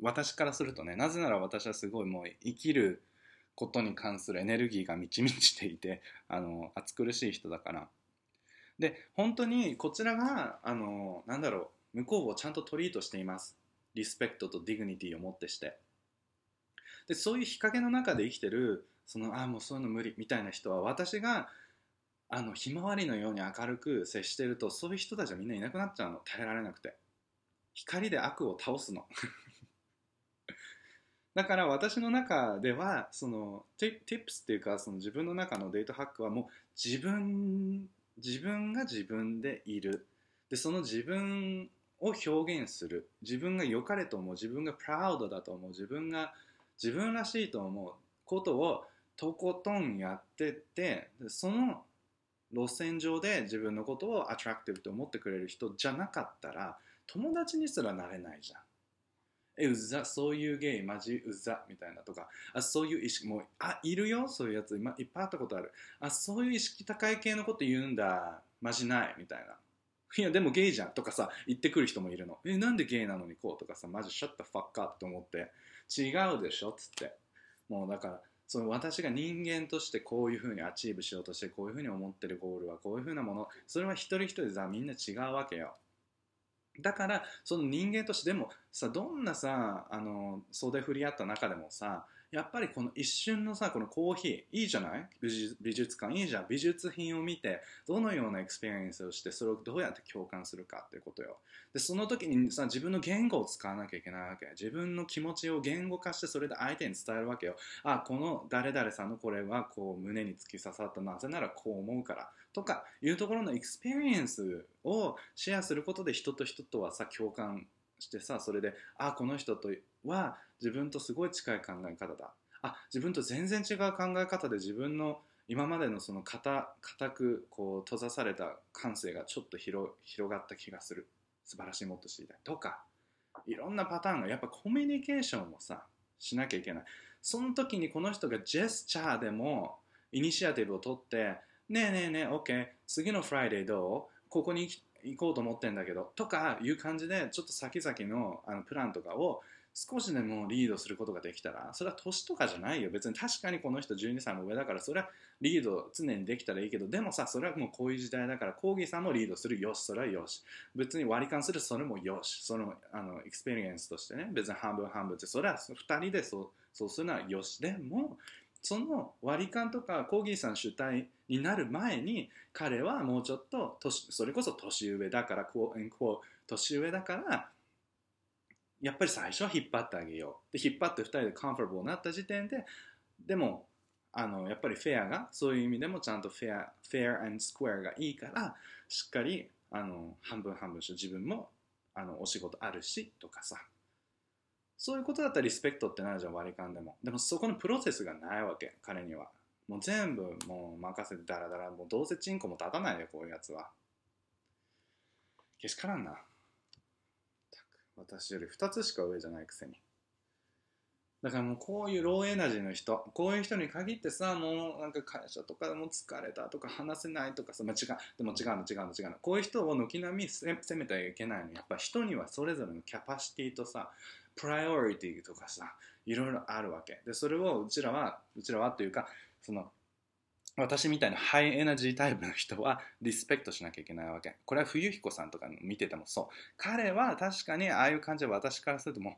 私からするとね、なぜなら私はすごいもう生きることに関するエネルギーが満ち満ちていて、あの、暑苦しい人だから。で、本当にこちらが、あの、なんだろう、向こうをちゃんとトリートしています。リスペクトと dignity をもってして。で、そういう日陰の中で生きてる、その、ああ、もうそういうの無理みたいな人は、私があのひまわりのように明るく接してるとそういう人たちはみんないなくなっちゃうの。耐えられなくて。光で悪を倒すの。だから私の中ではその tips っていうかその自分の中の date hack はもう自分自分が自分でいる。でその自分を表現する。自分が良かれと思う。自分がプラウドだと思う。自分が自分らしいと思うことをとことんやってってその路線上で自分のことをアトラクティブと思ってくれる人じゃなかったら友達にすらなれないじゃん。え、うざ、そういうゲイ、マジうざ、みたいなとか、あ、そういう意識、もう、あ、いるよ、そういうやつ、今、いっぱいあったことある。あ、そういう意識高い系のこと言うんだ、マジない、みたいな。いや、でもゲイじゃん、とかさ、言ってくる人もいるの。え、なんでゲイなのにこう？とかさ、マジシャッタファッカーって思って、違うでしょ、つって。もうだから、その私が人間としてこういうふうに achieve しようとしてこういうふうに思ってるゴールはこういうふうなものそれは一人一人さみんな違うわけよ。だからその人間としてでもさどんなさあの袖振り合った中でもさやっぱりこの一瞬のさこのコーヒーいいじゃない？美術館。いいじゃん。美術品を見てどのような experience をしてそれをどうやって共感するかっていうことよ。でその時にさ自分の言語を使わなきゃいけないわけ。自分の気持ちを言語化してそれで相手に伝えるわけよ。あこの誰々さんのこれはこう胸に突き刺さったなぜならこう思うから。とかいうところの experience をシェアすることで人と人とはさ共感してさそれであこの人とは自分とすごい近い考え方だ。あ自分と全然違う考え方で自分の今までのその固固くこう閉ざされた感性がちょっと広広がった気がする。素晴らしいもっと知りたい。とかいろんなパターンがやっぱコミュニケーションをさしなきゃいけない。その時にこの人がジェスチャーでもイニシアティブを取ってねえねえねえ OK 次の Friday どう？ここに行こうと思ってんだけどとかいう感じでちょっと先々のあのプランとかを少しでもリードすることができたらそれは年とかじゃないよ。別に確かにこの人12歳も上だからそれはリード常にできたらいいけどでもさそれはもうこういう時代だからコーギーさんもリードするよしそれはよし。別に割り勘するそれもよし。そのあの experience としてね別に半分半分ってそれは2人でそうそうするのはよし。でもその割り勘とかコーギーさん主体になる前に彼はもうちょっとそれこそ年上だからこう年上だからやっぱり最初は引っ張ってあげよう。で引っ張って2人でカンフォーブルになった時点ででもあのやっぱりフェアがそういう意味でもちゃんとフェアフェア and スクエアがいいからしっかりあの半分半分して自分もあのお仕事あるしとかさ。そういうことだったらリスペクトってなるじゃん割り勘でも。でもそこのプロセスがないわけ彼には。もう全部もう任せてダラダラもうどうせチンコも立たないよこういうやつは。けしからんな。私より2つしか上じゃないくせに。だからもうこういうローエナジーの人こういう人に限ってさもうなんか会社とかでも疲れたとか話せないとかさ、まあ、違う。でも違うの違うの違うの。こういう人を軒並み責めてはいけないのやっぱ人にはそれぞれのキャパシティとさプライオリティとかさいろいろあるわけ。でそれをうちらはうちらはというかその私みたいなハイエナジータイプの人はリスペクトしなきゃいけないわけ。これは冬彦さんとか見ててもそう。彼は確かにああいう感じで私からするともう、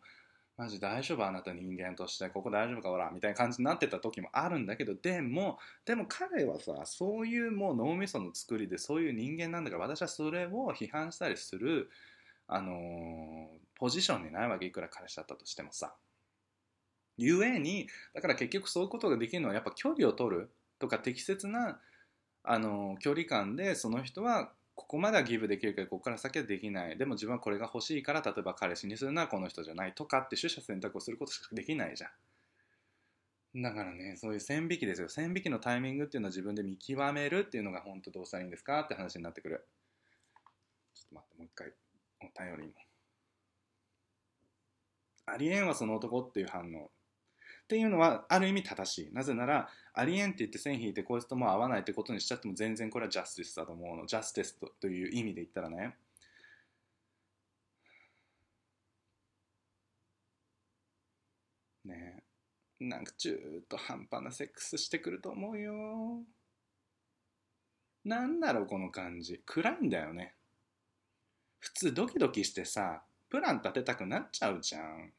マジ大丈夫あなた人間として、ここ大丈夫かほら、みたいな感じになってた時もあるんだけど、でも、でも彼はさ、そういうもう脳みその作りでそういう人間なんだから、私はそれを批判したりする、あのー、ポジションにないわけ、いくら彼氏だったとしてもさ。ゆえに、だから結局そういうことができるのはやっぱ距離を取る。とか適切なあの距離感でその人はここまではギブできるけどここから先はできない。でも自分はこれが欲しいから例えば彼氏にするのはこの人じゃない。とかって取捨選択をすることしかできないじゃん。だからねそういう線引きですよ。線引きのタイミングっていうのは自分で見極めるっていうのが本当どうしたらいいんですかって話になってくる。ちょっと待ってもう一回。お便りも。ありえんわその男っていう反応。っていうのはある意味正しい。なぜなら、ありえんって言って線引いてこいつとも合わないってことにしちゃっても全然これはジャスティスだと思うの。ジャスティスという意味で言ったらね。ねなんか中途半端なセックスしてくると思うよ。なんだろうこの感じ。暗いんだよね。普通ドキドキしてさ、プラン立てたくなっちゃうじゃん。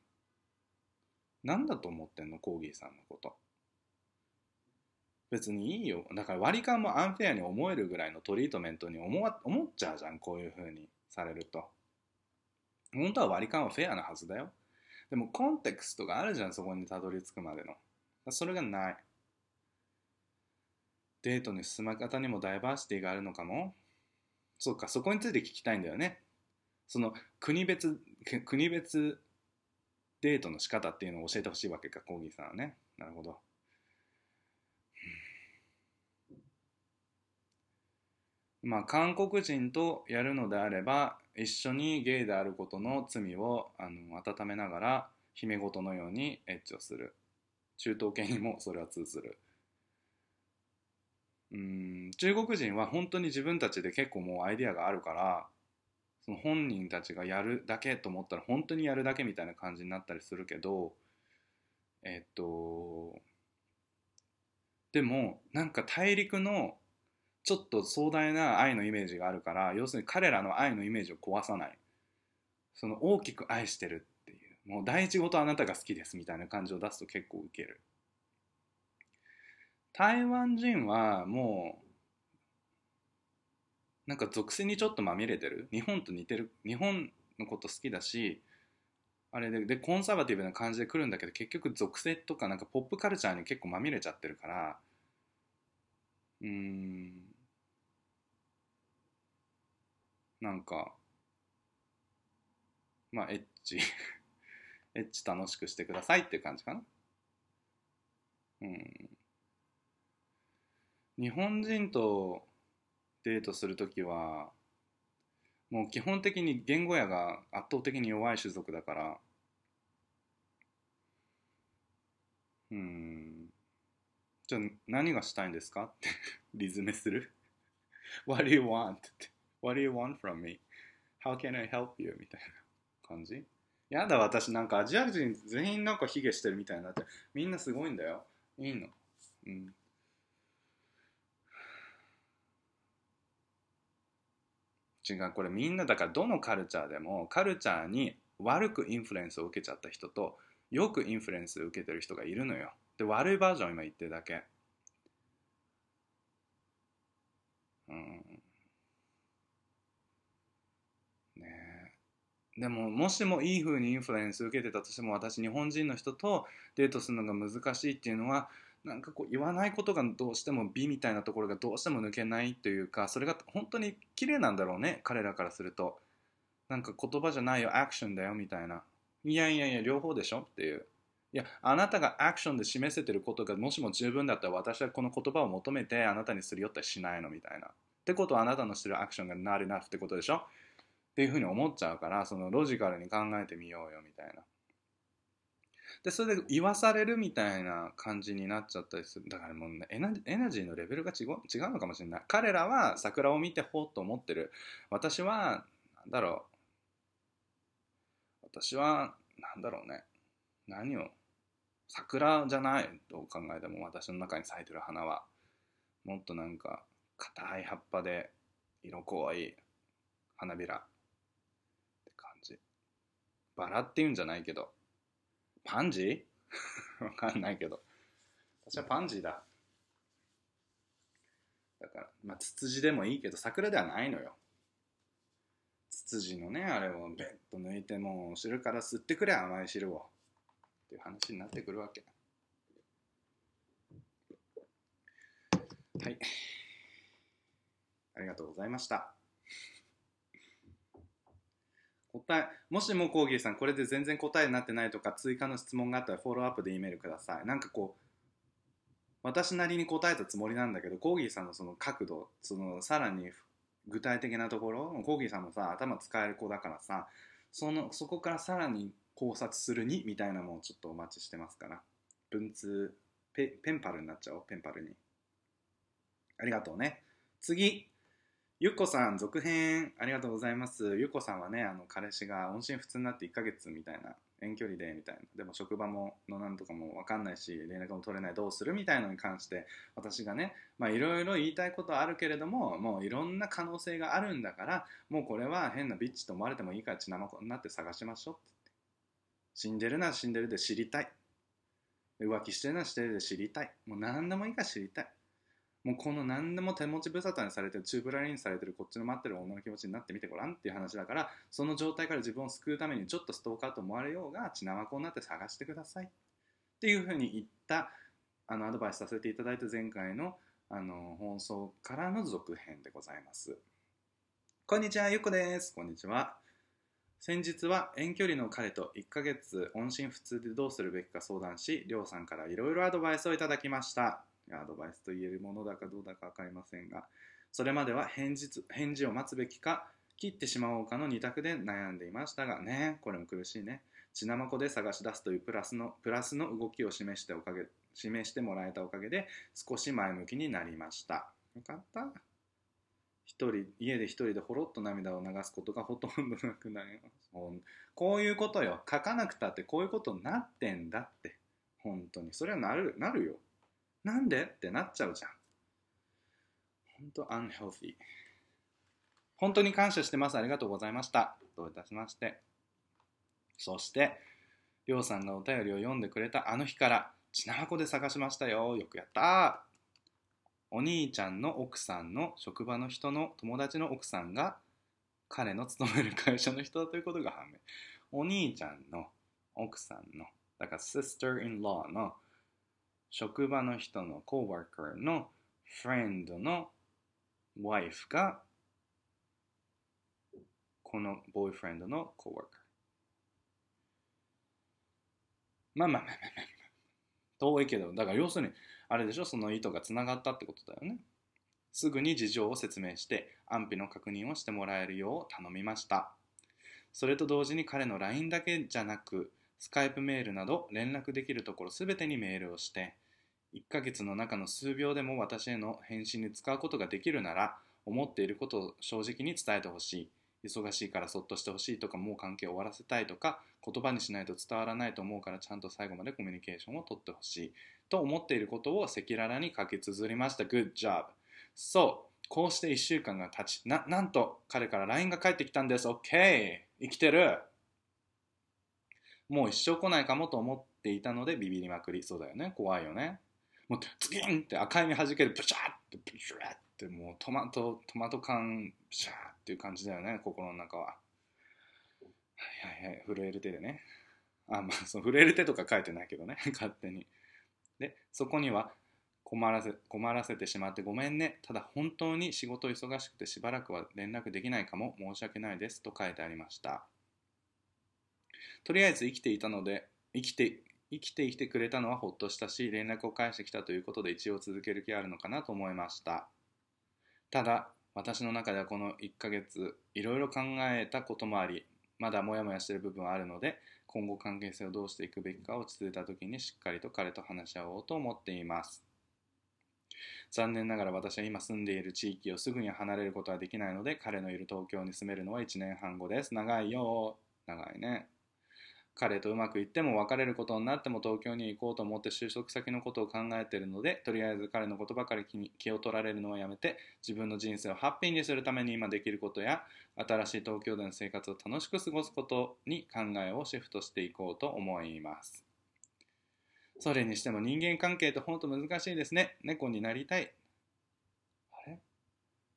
何だと思ってんのコーギーさんのこと。別にいいよ。だから割り勘もアンフェアに思えるぐらいのトリートメントに思わ思っちゃうじゃんこういう風にされると。本当は割り勘はフェアなはずだよ。でもコンテクストがあるじゃんそこにたどり着くまでの。それがない。デートの進め方にもダイバーシティがあるのかも。そうかそこについて聞きたいんだよね。その国別国別デートの仕方っていうのを教えてほしいわけか、コーギーさんはね。なるほど。まあ、韓国人とやるのであれば、一緒にゲイであることの罪をあの温めながら、姫事のようにエッチをする。中東系にもそれは通ずる。うん中国人は本当に自分たちで結構もうアイディアがあるからその本人たちがやるだけと思ったら本当にやるだけみたいな感じになったりするけどえっとでもなんか大陸のちょっと壮大な愛のイメージがあるから要するに彼らの愛のイメージを壊さない。その大きく愛してるっていう。もう第一語とあなたが好きですみたいな感じを出すと結構ウケる。台湾人はもうなんか属性にちょっとまみれてる？日本と似てる？日本のこと好きだしあれででコンサバティブな感じで来るんだけど結局属性とかなんかポップカルチャーに結構まみれちゃってるからうーん。なんかまあエッチ。エッチ楽しくしてくださいっていう感じかな。うん。日本人とデートするときはもう基本的に言語やが圧倒的に弱い種族だからうんじゃあ何がしたいんですか？ってリズメする？What do you want? って What do you want from me? How can I help you? みたいな感じ。やだ私なんかアジア人全員なんか卑下してるみたいになってみんなすごいんだよ。いいの。うん。違う。これみんなだからどのカルチャーでもカルチャーに悪くインフルエンスを受けちゃった人とよくインフルエンスを受けてる人がいるのよ。で悪いバージョン今言ってるだけ。うん。ね。でももしもいい風にインフルエンスを受けてたとしても私日本人の人とデートするのが難しいっていうのはなんかこう言わないことがどうしても美みたいなところがどうしても抜けないというかそれが本当に綺麗なんだろうね彼らからすると。なんか言葉じゃないよアクションだよみたいな。いやいやいや両方でしょっていう。いやあなたがアクションで示せてることがもしも十分だったら私はこの言葉を求めてあなたにすり寄ったりしないのみたいな。ってことはあなたのしてるアクションが not enough ってことでしょ。っていうふうに思っちゃうからそのロジカルに考えてみようよみたいな。でそれで言わされるみたいな感じになっちゃったりする。だからもう、ね、エナエナジーのレベルが違う違うのかもしれない。彼らは桜を見てほうと思ってる。私はなんだろう。私はなんだろうね。何を桜じゃないと考えても。私の中に咲いてる花は。もっとなんか硬い葉っぱで色濃い花びら。って感じ。バラっていうんじゃないけど。パンジー？わかんないけど。私はパンジーだ。だからまあツツジでもいいけど桜ではないのよ。ツツジのねあれをベッと抜いてもう汁から吸ってくれ甘い汁を。っていう話になってくるわけ。はい。ありがとうございました。答えもしもコーギーさんこれで全然答えになってないとか追加の質問があったらフォローアップで E メールください。なんかこう私なりに答えたつもりなんだけどコーギーさんのその角度そのさらに具体的なところコーギーさんもさ頭使える子だからさそのそこからさらに考察するにみたいなものをちょっとお待ちしてますから。文通ペペンパルになっちゃおうペンパルに。ありがとうね。次。ゆっこさん続編ありがとうございます。ゆっこさんはねあの彼氏が音信不通になって1ヶ月みたいな遠距離でみたいな。でも職場ものなんとかも分かんないし連絡も取れないどうするみたいなのに関して私がねまあいろいろ言いたいことあるけれどももういろんな可能性があるんだからもうこれは変なビッチと思われてもいいから血生子になって探しましょうって。死んでるなら死んでるで知りたい。浮気してるならしてるで知りたい。もう何でもいいから知りたい。もうこの何でも手持ち無沙汰にされてるチューブラリンされてるこっちの待ってる女の気持ちになってみてごらんっていう話だからその状態から自分を救うためにちょっとストーカーと思われようが血生子になって探してください。っていうふうに言ったあのアドバイスさせていただいた前回のあの放送からの続編でございます。こんにちはゆっこです。こんにちは。先日は遠距離の彼と1ヶ月音信不通でどうするべきか相談しりょうさんからいろいろアドバイスをいただきました。アドバイスと言えるものだかどうだか分かりませんがそれまでは返事返事を待つべきか切ってしまおうかの2択で悩んでいましたがねこれも苦しいね。血生子で探し出すというプラスのプラスの動きを示しておかげ示してもらえたおかげで少し前向きになりました。よかった。一人家で一人でほろっと涙を流すことが ほとんどなくなりますこういうことよ。書かなくたってこういうことになってんだって。本当に。それはなるなるよ。なんで？ってなっちゃうじゃん。本当 unhealthy 本当に感謝してます。ありがとうございました。どういたしまして。そしてりょうさんがお便りを読んでくれたあの日から品箱で探しましたよ。よくやった。お兄ちゃんの奥さんの職場の人の友達の奥さんが彼の勤める会社の人だということが判明。お兄ちゃんの奥さんのだから sister-in-law の職場の人の coworker のフレンドのワイフがこのボーイフレンドの coworker まあまあまあまあまあ遠いけどだから要するにあれでしょその意図がつながったってことだよね。すぐに事情を説明して安否の確認をしてもらえるよう頼みました。それと同時に彼の LINE だけじゃなくスカイプメールなど連絡できるところすべてにメールをして1ヶ月の中の数秒でも私への返信に使うことができるなら思っていることを正直に伝えてほしい。忙しいからそっとしてほしいとかもう関係を終わらせたいとか言葉にしないと伝わらないと思うからちゃんと最後までコミュニケーションをとってほしい。と思っていることを赤裸々に書き綴りました。Good job. そうこうして1週間が経ちななんと彼から LINE が返ってきたんです。OK 生きてる。もう一生来ないかもと思っていたのでビビりまくり。そうだよね。怖いよね。もうツキンって赤いに弾けるプシャーってプシューってもうトマトトマト缶プシャーっていう感じだよね心の中は。はいはいはい震える手でね。あまあその震える手とか書いてないけどね 勝手に。でそこには困らせ困らせてしまってごめんね。ただ本当に仕事忙しくてしばらくは連絡できないかも。申し訳ないです。と書いてありました。とりあえず生きていたので生きて生きてきてくれたのはほっとしたし連絡を返してきたということで一応続ける気あるのかなと思いました。ただ私の中ではこの1ヶ月いろいろ考えたこともありまだモヤモヤしている部分はあるので今後関係性をどうしていくべきか落ち着いた時にしっかりと彼と話し合おうと思っています。残念ながら私は今住んでいる地域をすぐに離れることはできないので彼のいる東京に住めるのは1年半後です。長いよ長いね。彼とうまくいっても別れることになっても東京に行こうと思って就職先のことを考えているのでとりあえず彼のことばかり気に気を取られるのをやめて自分の人生をハッピーにするために今できることや新しい東京での生活を楽しく過ごすことに考えをシフトしていこうと思います。それにしても人間関係って本当難しいですね。猫になりたい。あれ？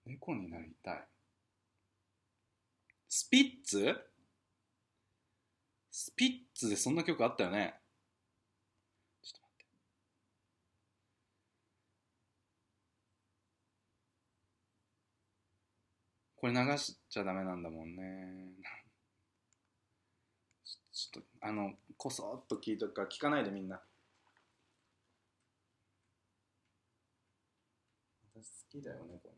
猫になりたい。スピッツ？スピッツでそんな曲あったよね。ちょっと待って。これ流しちゃダメなんだもんね。ちょっとあのこそっと聞いとくから聞かないでみんな。私好きだよねこれ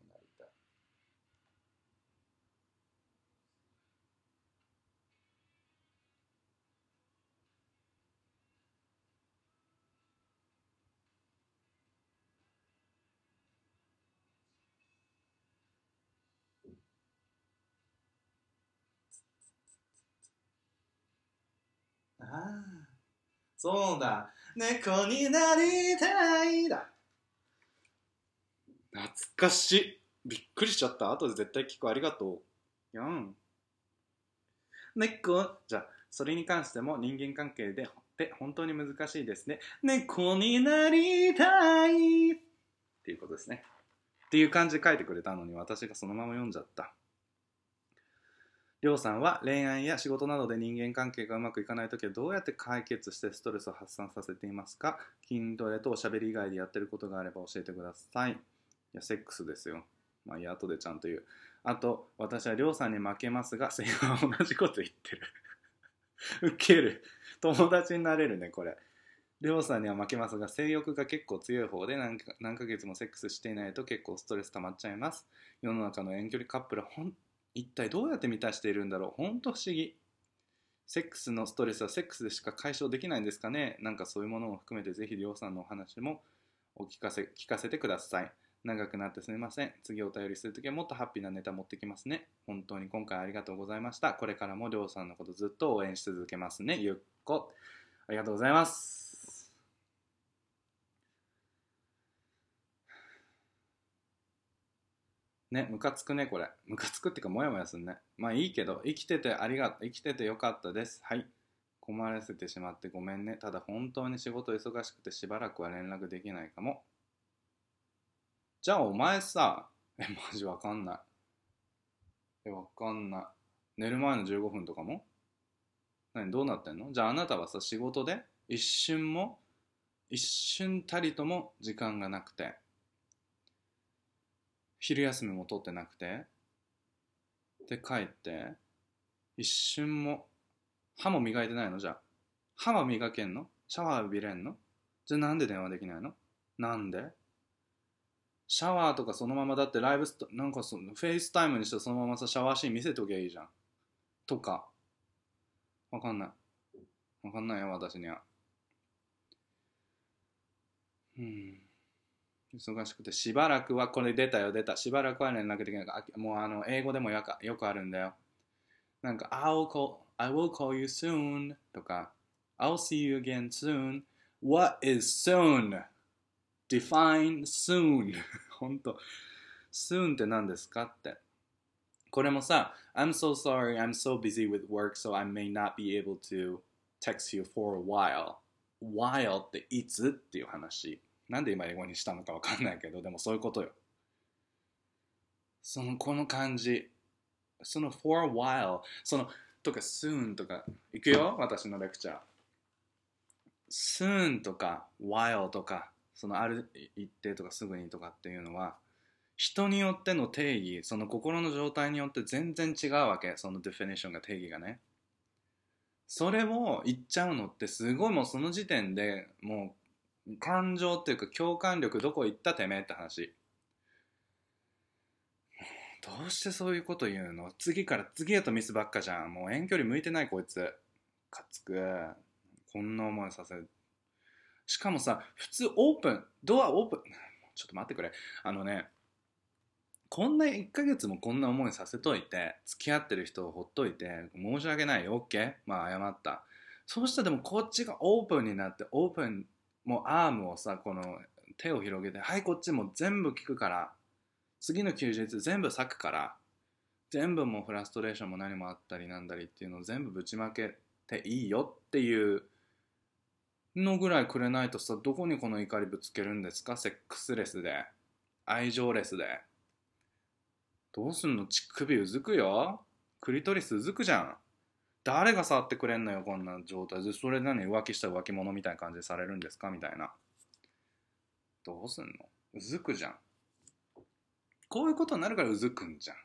ああ、そうだ。猫になりたいだ。懐かしい。びっくりしちゃった。後で絶対聞く。ありがとう。やん。猫。じゃあ、それに関しても人間関係でって本当に難しいですね。猫になりたい。っていうことですね。っていう感じで書いてくれたのに私がそのまま読んじゃった。りょうさんは恋愛や仕事などで人間関係がうまくいかないときはどうやって解決してストレスを発散させていますか？筋トレとおしゃべり以外でやってることがあれば教えてください。いや、セックスですよ。まあいや、後でちゃんと言う。あと、私はりょうさんに負けますが、それは同じこと言ってる。ウケる。友達になれるね、これ。りょうさんには負けますが、性欲が結構強い方で何か何ヶ月もセックスしていないと結構ストレス溜まっちゃいます。世の中の遠距離カップル、本一体どうやって満たしているんだろう？本当不思議。セックスのストレスはセックスでしか解消できないんですかね？なんかそういうものも含めてぜひりょうさんのお話もお聞かせ聞かせてください。長くなってすみません。次お便りするときはもっとハッピーなネタ持ってきますね。本当に今回ありがとうございました。これからもりょうさんのことずっと応援し続けますね。ゆっこ。ありがとうございます。ね、ムカつくね、これ。ムカつくっていうか、もやもやすんね。まあいいけど、生きててありがとう。生きててよかったです。はい。困らせてしまってごめんねただ本当に仕事忙しくてしばらくは連絡できないかもじゃあお前さえマジわかんないえわかんない寝る前の15分とかも？何どうなってんの？じゃああなたはさ仕事で一瞬も一瞬たりとも時間がなくて昼休みも取ってなくてで帰って一瞬も歯も磨いてないの？じゃあ歯は磨けんの？シャワー浴びれんの？じゃあなんで電話できないの？なんで？シャワーとかそのままだってライブストなんかそのフェイスタイムにしてそのままさシャワーシーン見せときゃいいじゃん。とか。わかんない。わかんないよ私には。うん。忙しくてしばらくはこれ出たよ出たしばらくは連絡できないあもうあの英語でもよかよくあるんだよなんか I'll call, I will call you soon とか I'll see you again soon What is soon? Define soon 本当 soon って何ですかってこれもさ I'm so sorry I'm so busy with work so I may not be able to text you for a while while っていつっていう話なんで今英語にしたのかわかんないけどでもそういうことよ。そのこの感じ。その for a while そのとか soon とか。いくよ？私のレクチャー。soon とか while とか。そのある一定とかすぐにとかっていうのは人によっての定義その心の状態によって全然違うわけ。そのディフィニッションが定義がね。それを言っちゃうのってすごいもうその時点でもう感情っていうか共感力どこ行ったてめえって話。どうしてそういうこと言うの？次から次へとミスばっかじゃん。もう遠距離向いてないこいつ。かつく。こんな思いさせる。しかもさ普通オープンドアオープン。ちょっと待ってくれ。あのねこんな1ヶ月もこんな思いさせといて付き合ってる人をほっといて申し訳ない。よ OK まあ謝った。そうしたらでもこっちがオープンになってオープンもうアームをさこの手を広げてはいこっちも全部聞くから次の休日全部咲くから全部もうフラストレーションも何もあったりなんだりっていうのを全部ぶちまけていいよっていうのぐらいくれないとさどこにこの怒りぶつけるんですか？セックスレスで愛情レスで。どうすんの？乳首うずくよ。クリトリスうずくじゃん。誰が触ってくれんのよこんな状態。でそれ何？浮気した浮気者みたいな感じでされるんですかみたいな。どうすんの？うずくじゃん。こういうことになるからうずくんじゃん。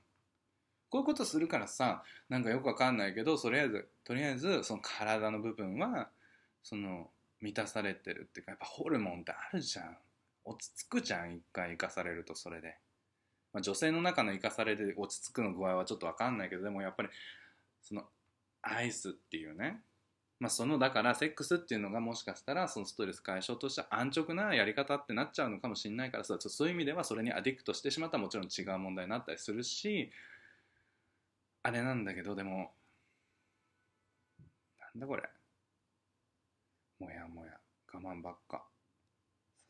こういうことするからさなんかよくわかんないけどとりあえずとりあえずその体の部分はその満たされてるっていうかやっぱホルモンってあるじゃん。落ち着くじゃん一回生かされるとそれで、まあ、女性の中の生かされて落ち着くの具合はちょっとわかんないけどでもやっぱりそのアイスっていうね。まあそのだからセックスっていうのがもしかしたらそのストレス解消として安直なやり方ってなっちゃうのかもしれないからさそういう意味ではそれにアディクトしてしまったらもちろん違う問題になったりするしあれなんだけどでもなんだこれ。もやもや。我慢ばっか。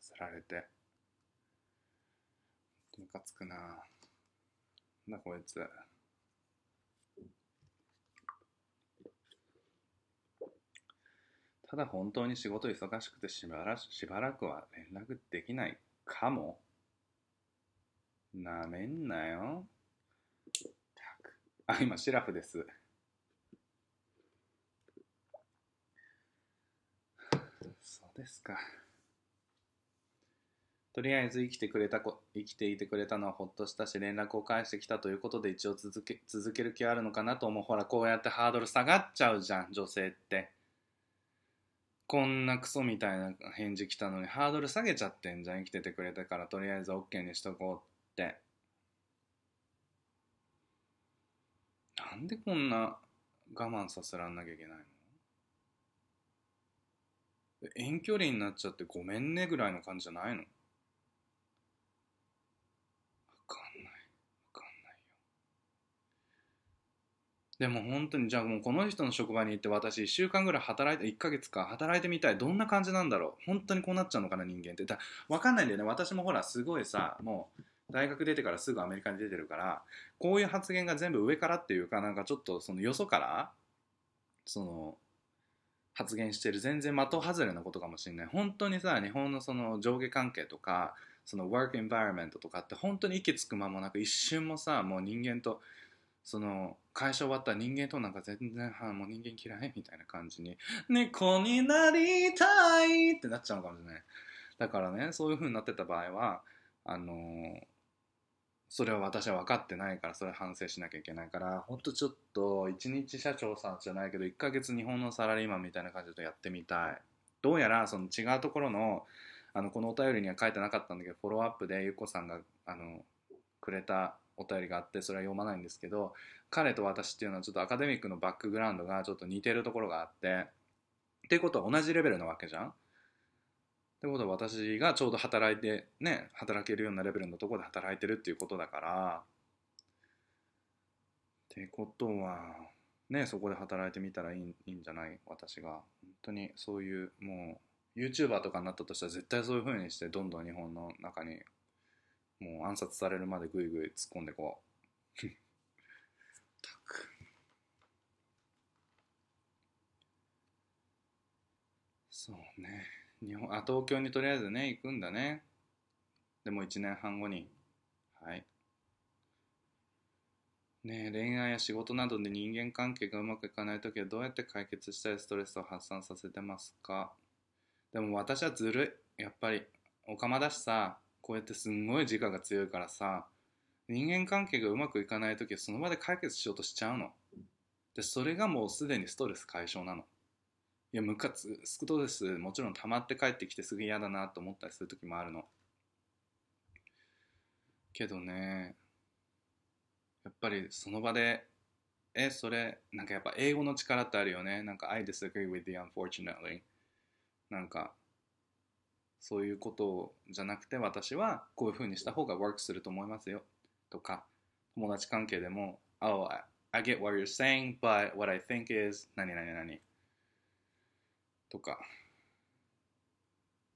させられて。ムカつくな。なんだこいつ。ただ本当に仕事忙しくてしばらしばらくは連絡できないかも。なめんなよ。あ今シラフです。そうですか。とりあえず生きてくれたこ生きていてくれたのはほっとしたし連絡を返してきたということで一応続け続ける気はあるのかなと思う。ほらこうやってハードル下がっちゃうじゃん女性って。こんなクソみたいな返事来たのにハードル下げちゃってんじゃん。生きててくれたからとりあえず OK にしとこうって。なんでこんな我慢させらんなきゃいけないの？遠距離になっちゃってごめんねぐらいの感じじゃないのわかんないわかんないよでも本当にじゃあもうこの人の職場に行って私1週間ぐらい働いて1ヶ月か働いてみたい。どんな感じなんだろう。本当にこうなっちゃうのかな人間って。だわかんないんだよね。私もほらすごいさもう大学出てからすぐアメリカに出てるからこういう発言が全部上からっていうかなんかちょっとそのよそからその発言してる全然的外れなことかもしれない。本当にさ日本のその上下関係とかその work environment とかって本当に息つく間もなく一瞬もさもう人間とその会社終わった人間となんか全然はもう人間嫌いみたいな感じに 猫になりたいってなっちゃうのかもしれない。だからねそういう風になってた場合はあのーそれは私は分かってないからそれ反省しなきゃいけないからほんとちょっと一日社長さんじゃないけど1ヶ月日本のサラリーマンみたいな感じでやってみたい。どうやらその違うところのあのこのお便りには書いてなかったんだけどフォローアップでゆっこさんがあのくれたお便りがあってそれは読まないんですけど彼と私っていうのはちょっとアカデミックのバックグラウンドがちょっと似てるところがあってっていうことは同じレベルなわけじゃん。ってことは私がちょうど働いてね働けるようなレベルのところで働いてるっていうことだから。ってことはねそこで働いてみたらいいいいんじゃない？私が。本当にそういうもう YouTuber とかになったとしたら絶対そういう風にしてどんどん日本の中にもう暗殺されるまでグイグイ突っ込んでこう。たくそうね。日本あ東京にとりあえずね行くんだね。でも1年半後に。はい。ねえ恋愛や仕事などで人間関係がうまくいかない時はどうやって解決したりストレスを発散させてますか？でも私はずるい。やっぱり。おかまだしさこうやってすんごい自我が強いからさ人間関係がうまくいかない時はその場で解決しようとしちゃうの。でそれがもうすでにストレス解消なの。いやムカつストレスもちろん溜まって帰ってきてすぐ嫌だなと思ったりする時もあるの。けどねやっぱりその場でえそれなんかやっぱ英語の力ってあるよね。なんか I disagree with the unfortunately なんかそういうことじゃなくて私はこういうふうにした方が work すると思いますよ。とか友達関係でも Oh, I, I get what you're saying, but what I think is 何々何とか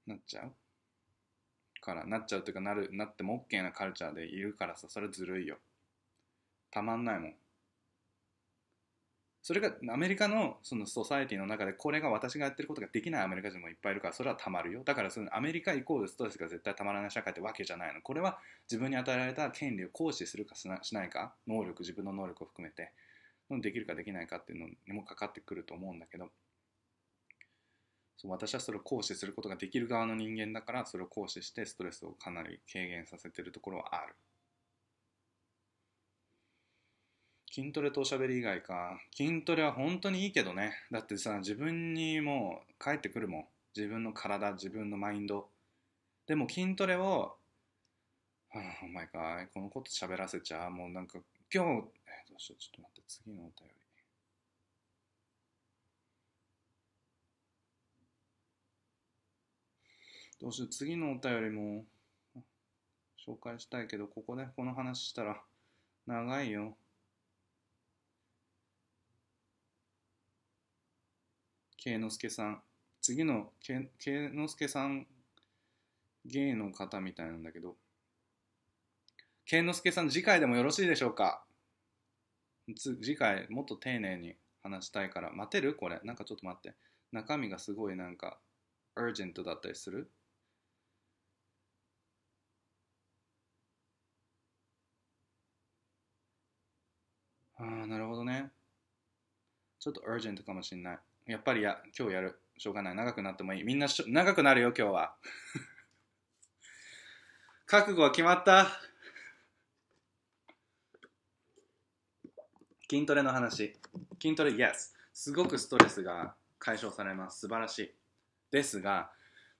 なっちゃう？からなっちゃうというかなるなっても OK なカルチャーでいるからさそれずるいよ。たまんないもん。それがアメリカのそのソサエティの中でこれが私がやってることができないアメリカ人もいっぱいいるからそれはたまるよだからそのアメリカイコールストレスが絶対たまらない社会ってわけじゃないの。これは自分に与えられた権利を行使するかしないか能力自分の能力を含めてできるかできないかっていうのにもかかってくると思うんだけどそう私はそれを行使することができる側の人間だからそれを行使してストレスをかなり軽減させてるところはある。筋トレとおしゃべり以外か。筋トレは本当にいいけどね。だってさ自分にもう返ってくるもん。自分の体自分のマインド。でも筋トレをはあお前かこのこと喋らせちゃう。もうなんか今日えどうしよう。ちょっと待って次のお便り。どうしよう。次のお便りも紹介したいけどここでこの話したら長いよ。慶之助さん。次の慶之助さんゲイの方みたいなんだけど。慶之助さん次回でもよろしいでしょうか？次回もっと丁寧に話したいから。待てる？これ。なんかちょっと待って。中身がすごいなんか urgent だったりする？ああなるほどね。ちょっと urgent かもしんない。やっぱりや今日やる。しょうがない。長くなってもいい。みんな長くなるよ今日は。覚悟は決まった。筋トレの話。筋トレ Yes すごくストレスが解消されます。素晴らしい。ですが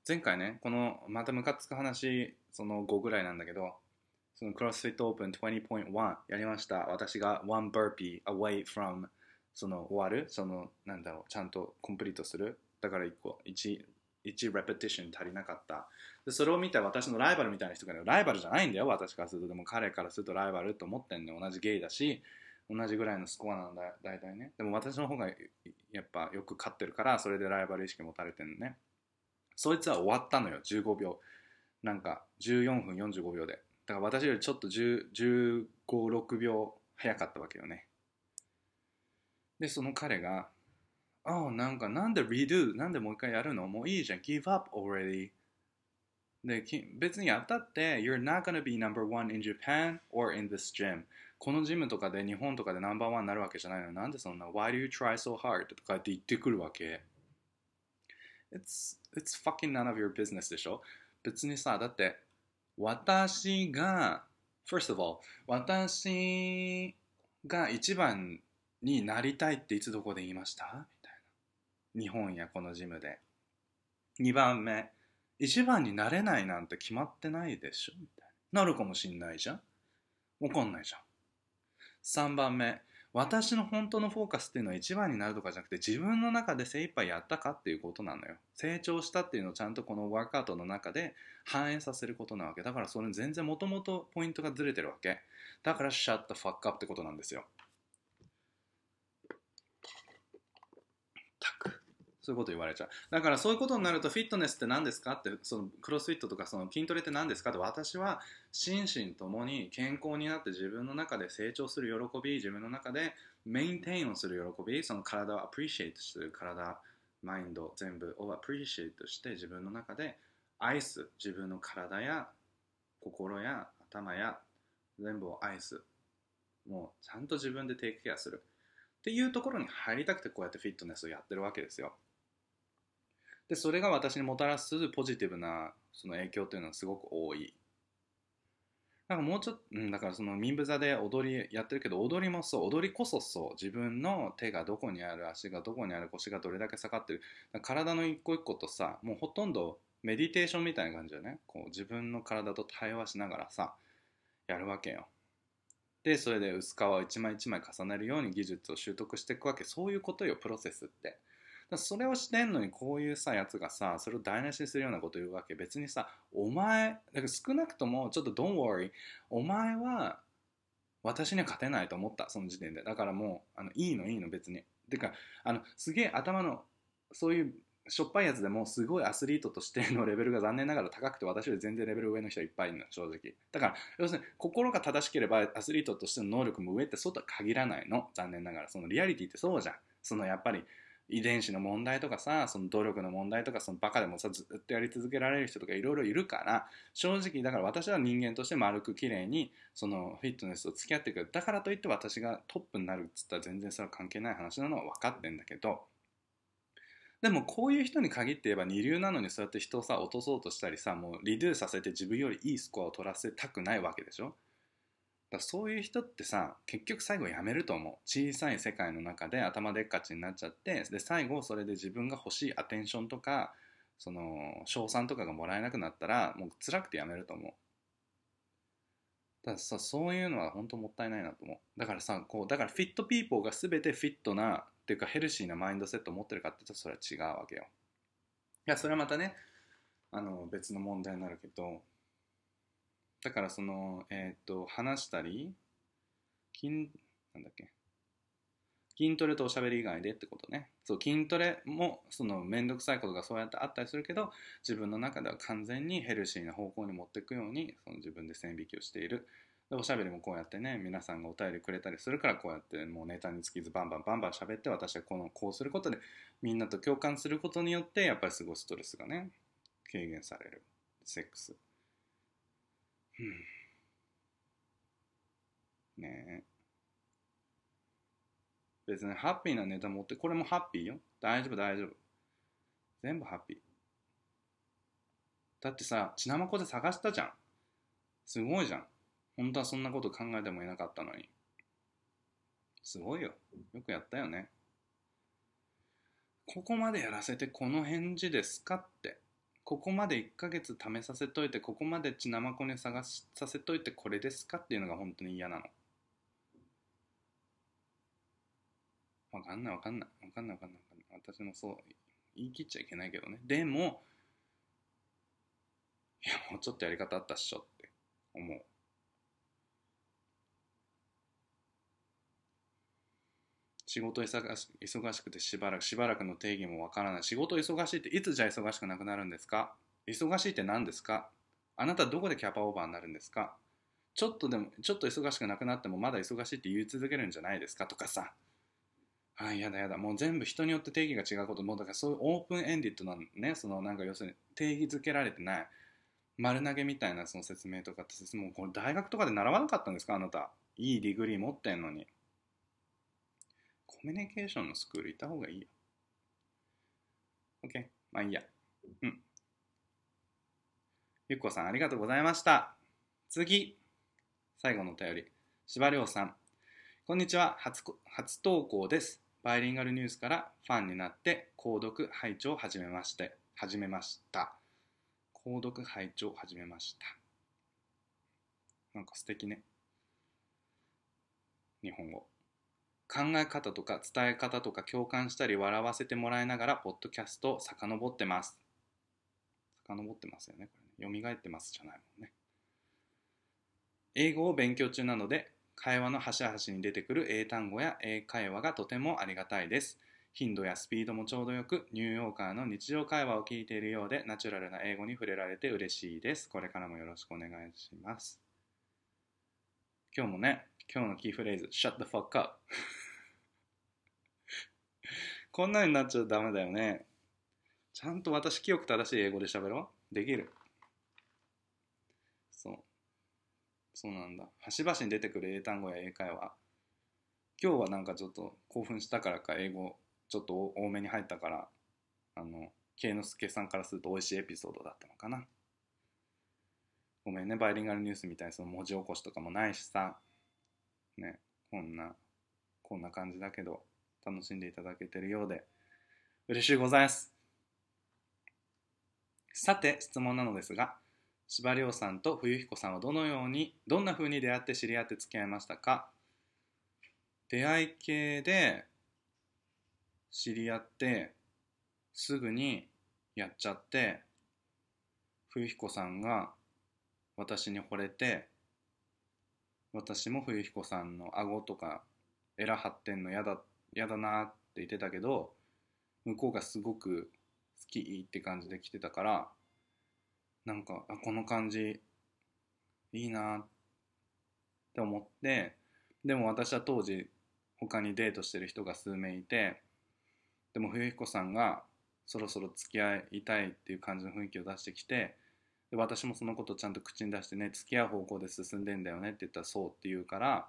前回ねこのまたムカつく話その5ぐらいなんだけどそのクロスフィットオープン20.1やりました。私が1 burpee away from その終わるそのなんだろうちゃんとコンプリートする。だから1個 1, 1レペティション足りなかった。でそれを見た私のライバルみたいな人が、ね、ライバルじゃないんだよ私からすると。でも彼からするとライバルと思ってんの同じゲイだし同じぐらいのスコアなんだ大体ね。でも私の方がやっぱよく勝ってるからそれでライバル意識持たれてるのね。そいつは終わったのよ。15秒。なんか14分45秒で。だから私よりちょっと1 5 6秒早かったわけよね。でその彼がああ、なんかなんで redo? なんでもう一回やるのもういいじゃん。give up already. で、別にやったって、you're not gonna be number one in Japan or in this gym. このジムとかで日本とかでナンバーワンになるわけじゃないのになんでそんな Why do you try so hard? とかって言ってくるわけ It's, it's fucking none of your business でしょ別にさ、だって私が First of all 私が一番になりたいっていつどこで言いました？みたいな日本やこのジムで2番目一番になれないなんて決まってないでしょ？みたいな。なるかもしんないじゃんわかんないじゃん。3番目。私の本当のフォーカスっていうのは一番になるとかじゃなくて自分の中で精一杯やったかっていうことなのよ。成長したっていうのをちゃんとこのワークアウトの中で反映させることなわけ。だからそれ全然もともとポイントがずれてるわけ。だから shut the fuck up ってことなんですよ。そういうこと言われちゃう。だからそういうことになるとフィットネスって何ですか？ってそのクロスフィットとかその筋トレって何ですか？って私は心身ともに健康になって自分の中で成長する喜び自分の中でメインテインをする喜びその体をアプリシエイトする体マインド全部をアプリシエイトして自分の中で愛す自分の体や心や頭や全部を愛す。もうちゃんと自分でテイクケアする。っていうところに入りたくてこうやってフィットネスをやってるわけですよ。でそれが私にもたらすポジティブなその影響というのはすごく多い。なんかもうちょっと、うん、だからその民部座で踊りやってるけど踊りもそう踊りこそそう自分の手がどこにある足がどこにある腰がどれだけ下がってる。体の一個一個とさもうほとんどメディテーションみたいな感じでね。こう自分の体と対話しながらさやるわけよ。でそれで薄皮を一枚一枚重ねるように技術を習得していくわけ。そういうことよプロセスって。それをしてんのにこういうさやつがさそれを台無しにするようなこと言うわけ。別にさお前だから少なくともちょっと don't worry お前は私には勝てないと思った。その時点で。だからもうあのいいのいいの別に。てかあのすげえ頭のそういうしょっぱいやつでもすごいアスリートとしてのレベルが残念ながら高くて私より全然レベル上の人はいっぱいいるの正直。だから要するに心が正しければアスリートとしての能力も上ってそうとは限らないの。残念ながら。そのリアリティってそうじゃん。そのやっぱり遺伝子の問題とかさその努力の問題とかそのバカでもさずっとやり続けられる人とかいろいろいるから正直だから私は人間として丸く綺麗にそのフィットネスと付き合っていくだからといって私がトップになるっつったら全然それは関係ない話なのは分かってんだけどでもこういう人に限って言えば二流なのにそうやって人をさ落とそうとしたりさもうリドゥーさせて自分よりいいスコアを取らせたくないわけでしょ？だそういう人ってさ結局最後やめると思う。小さい世界の中で頭でっかちになっちゃってで最後それで自分が欲しいアテンションとかその賞賛とかがもらえなくなったらもう辛くてやめると思う。だからさそういうのは本当もったいないなと思う。だからさこうだからフィットピーポーが全てフィットなっていうかヘルシーなマインドセットを持ってるかって言うとそれは違うわけよ。いやそれはまたねあの別の問題になるけどだからその、えっ、ー、と、話したり、筋、なんだっけ、筋トレとおしゃべり以外でってことね。そう、筋トレも、その、めんどくさいことがそうやってあったりするけど、自分の中では完全にヘルシーな方向に持っていくように、その自分で線引きをしている。で、おしゃべりもこうやってね、皆さんがお便りくれたりするから、こうやってもうネタにつきずバンバンバンバン喋って、私はこの、こうすることで、みんなと共感することによって、やっぱりすごいストレスがね、軽減される。セックス。ねえ。別にハッピーなネタ持って、これもハッピーよ。大丈夫、大丈夫。全部ハッピー。だってさ、血なまこで探したじゃん。すごいじゃん。本当はそんなこと考えてもいなかったのに。すごいよ。よくやったよね。ここまでやらせてこの返事ですかってここまで1ヶ月試させといてここまで血生子に探させといてこれですかっていうのが本当に嫌なの。わかんないわかんないわかんないわかんない。私もそう言い切っちゃいけないけどね。でもいやもうちょっとやり方あったっしょって思う。仕事忙しくてしばらくしばらくの定義もわからない。仕事忙しいっていつじゃ忙しくなくなるんですか？忙しいって何ですか？あなたどこでキャパオーバーになるんですか？ちょっとでもちょっと忙しくなくなってもまだ忙しいって言い続けるんじゃないですか？とかさ。あやだやだ。もう全部人によって定義が違うこと。もうだからそういうオープンエンディッドなねそのなんか要するに定義づけられてない。丸投げみたいなその説明とかってもうこれ大学とかで習わなかったんですか？あなた。いい degree 持ってんのに。コミュニケーションのスクール行った方がいいよ。OK まあいいや。うん。ゆっこさんありがとうございました。次。最後のお便り。柴亮さん。こんにちは。初初投稿です。バイリンガルニュースからファンになって購読拝聴を始めまして始めました。購読拝聴を始めました。なんか素敵ね。日本語。考え方とか伝え方とか共感したり笑わせてもらいながらポッドキャストを遡ってます。遡ってますよねこれね。蘇ってますじゃないもんね。英語を勉強中なので会話の端々に出てくる英単語や英会話がとてもありがたいです。頻度やスピードもちょうどよくニューヨーカーの日常会話を聞いているようでナチュラルな英語に触れられて嬉しいです。これからもよろしくお願いします。今日もね今日のキーフレーズ Shut the fuck up こんなになっちゃダメだよね。ちゃんと私清く正しい英語で喋ろう。できる。そう。そうなんだ。端々に出てくる英単語や英会話。今日はなんかちょっと興奮したからか英語ちょっと多めに入ったからあの慶之助さんからすると美味しいエピソードだったのかな。ごめんねバイリンガルニュースみたいにその文字起こしとかもないしさ。ねこんなこんな感じだけど楽しんでいただけてるようで嬉しいございます。さて質問なのですが司馬遼さんと冬彦さんはどのようにどんな風に出会って知り合って付き合いましたか？出会い系で知り合ってすぐにやっちゃって冬彦さんが私に惚れて私も冬彦さんの顎とかエラ張ってんの嫌だ嫌だなって言ってたけど向こうがすごく好きって感じで来てたからなんかあこの感じいいなって思ってでも私は当時他にデートしてる人が数名いてでも冬彦さんがそろそろ付き合いたいっていう感じの雰囲気を出してきてで私もそのことちゃんと口に出してね付き合う方向で進んでんだよねって言ったらそうって言うから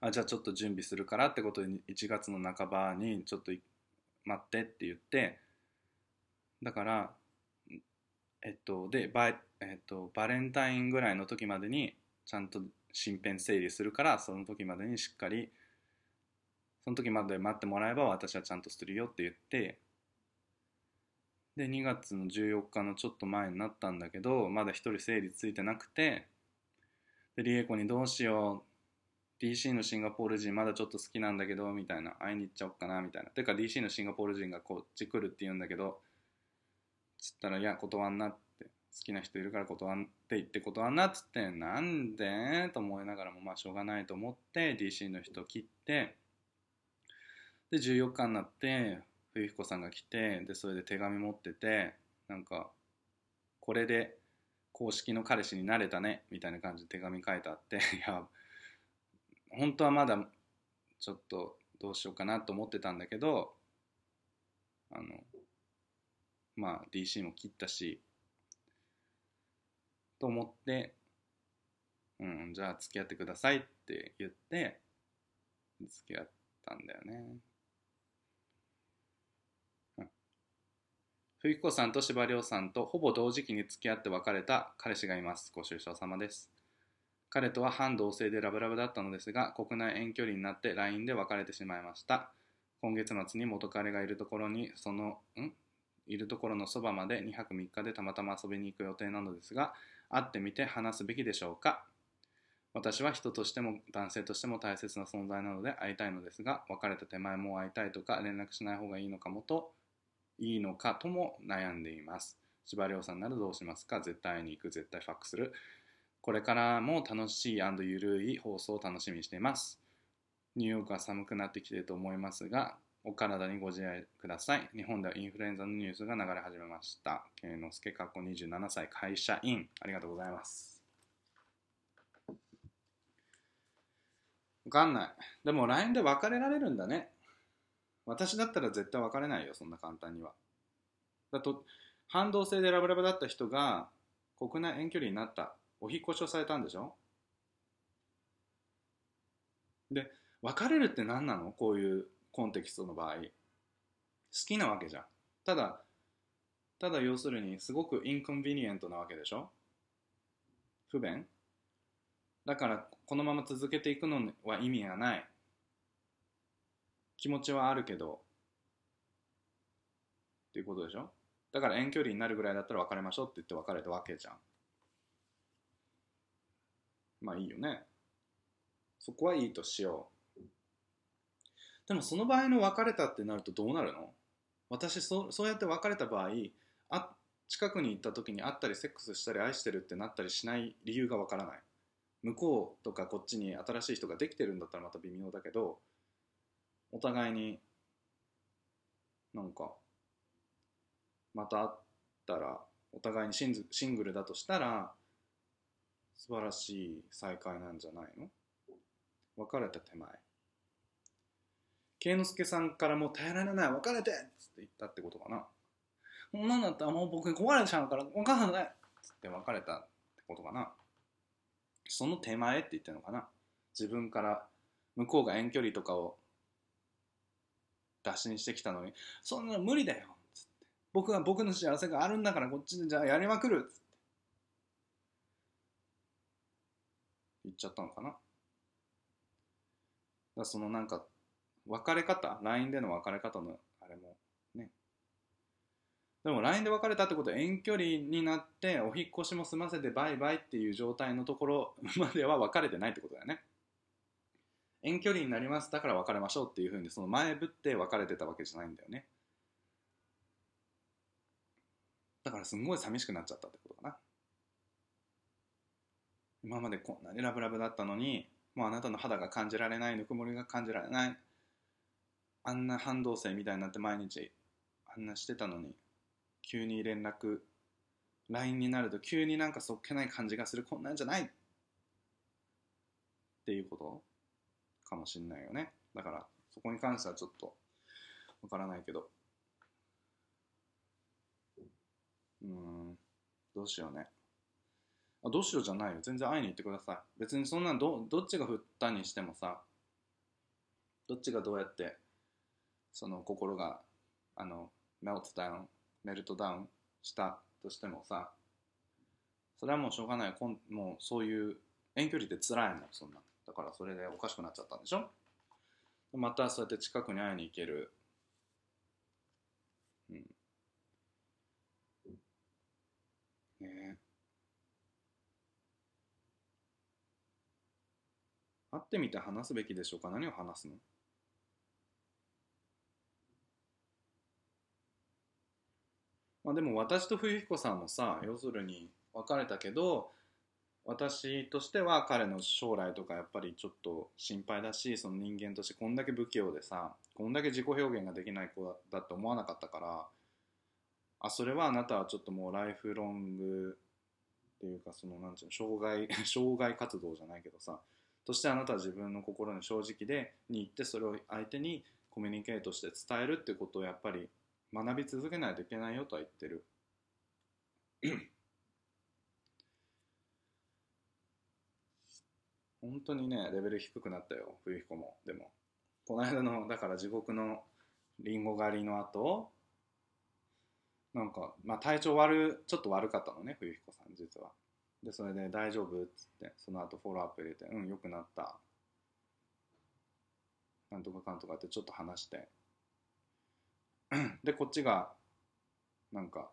あじゃあちょっと準備するからってことで1月の半ばにちょっと待ってって言ってだからえっとでバ,、えっと、バレンタインぐらいの時までにちゃんと身辺整理するからその時までにしっかりその時まで待ってもらえば私はちゃんとするよって言ってで2月の14日のちょっと前になったんだけどまだ一人整理ついてなくてでリエコにどうしよう。DC のシンガポール人まだちょっと好きなんだけどみたいな。会いに行っちゃおうかなみたいな。てか DC のシンガポール人がこっち来るって言うんだけどつったら「いや断んな」って。好きな人いるから断って言って断んなっつって。なんで？と思いながらもまあしょうがないと思って DC の人切ってで14日になって冬彦さんが来てでそれで手紙持っててなんかこれで公式の彼氏になれたねみたいな感じで手紙書いてあって いや本当はまだちょっとどうしようかなと思ってたんだけどあのまあ DC も切ったしと思ってうんじゃあ付き合ってくださいって言って付き合ったんだよね。冬彦さんと司馬遼さんとほぼ同時期に付き合って別れた彼氏がいます。ご愁傷様です。彼とは反同性でラブラブだったのですが、国内遠距離になって LINE で別れてしまいました。今月末に元彼がいるところに、その、ん？いるところのそばまで2泊3日でたまたま遊びに行く予定なのですが、会ってみて話すべきでしょうか？私は人としても男性としても大切な存在なので会いたいのですが、別れた手前も会いたいとか連絡しない方がいいのかもといいのかとも悩んでいます。司馬遼さんならどうしますか？絶対に行く、絶対ファックする。これからも楽しいゆるい放送を楽しみにしています。ニューヨークは寒くなってきていると思いますが、お体にご自愛ください。日本ではインフルエンザのニュースが流れ始めました。慶之助、過去27歳、会社員。ありがとうございます。わかんない。でも LINE で別れられるんだね。私だったら絶対別れないよそんな簡単には。だと反動性でラブラブだった人が国内遠距離になった。お引越しをされたんでしょ？で別れるって何なの？こういうコンテキストの場合。好きなわけじゃん。ただただ要するにすごくインコンビニエントなわけでしょ？不便？だからこのまま続けていくのは意味がない。気持ちはあるけど。っていうことでしょ？だから遠距離になるぐらいだったら別れましょうって言って別れたわけじゃん。まあいいよね。そこはいいとしよう。でもその場合の別れたってなるとどうなるの？私そそうやって別れた場合あ近くに行った時に会ったりセックスしたり愛してるってなったりしない理由がわからない。向こうとかこっちに新しい人ができてるんだったらまた微妙だけどお互いになんかまた会ったらお互いにシンシングルだとしたら素晴らしい再会なんじゃないの？別れた手前。慶之助さんからもう耐えられない別れてっつって言ったってことかなこんなんだったらもう僕に壊れちゃうから分かんないっつって別れたってことかな。その手前って言ってるのかな。自分から向こうが遠距離とかを打診してきたのにそんなの無理だよつって僕は僕の幸せがあるんだからこっちでじゃあやりまくるつって。言っちゃったのかな。だそのなんか別れ方？LINE での別れ方のあれもね。でも LINE で別れたってことは遠距離になってお引っ越しも済ませてバイバイっていう状態のところまでは別れてないってことだよね。遠距離になりますだから別れましょうっていうふうにその前ぶって別れてたわけじゃないんだよね。だからすんごい寂しくなっちゃったってことかな。今までこんなにラブラブだったのにもうあなたの肌が感じられないぬくもりが感じられないあんな反動性みたいになって毎日あんなしてたのに急に連絡 LINE になると急になんかそっけない感じがする。こんなんじゃないっていうこと？かもしんないよね。だからそこに関してはちょっとわからないけど。うん。どうしようね。あどうしようじゃないよ。全然会いに行ってください。別にそんなんどどっちが振ったにしてもさどっちがどうやってその心があのメルトダウンメルトダウンしたとしてもさそれはもうしょうがない。こんもうそういう遠距離って辛いもんそんなだからそれでおかしくなっちゃったんでしょ？またそうやって近くに会いに行ける。うん。ね。会ってみて話すべきでしょうか？何を話すの？まあでも私と冬彦さんもさ要するに別れたけど私としては彼の将来とかやっぱりちょっと心配だしその人間としてこんだけ不器用でさこんだけ自己表現ができない子だって思わなかったからあそれはあなたはちょっともうライフロングっていうかそのなんていうの障害 障害活動じゃないけどさとしてあなたは自分の心に正直でに言ってそれを相手にコミュニケートして伝えるってことをやっぱり学び続けないといけないよとは言ってる。本当にねレベル低くなったよ冬彦も。でもこの間のだから地獄のリンゴ狩りの後なんかまあ体調悪ちょっと悪かったのね冬彦さん実は。でそれで「大丈夫?」っつってその後フォローアップ入れて「うんよくなった」なんとかかんとかってちょっと話して。でこっちがなんか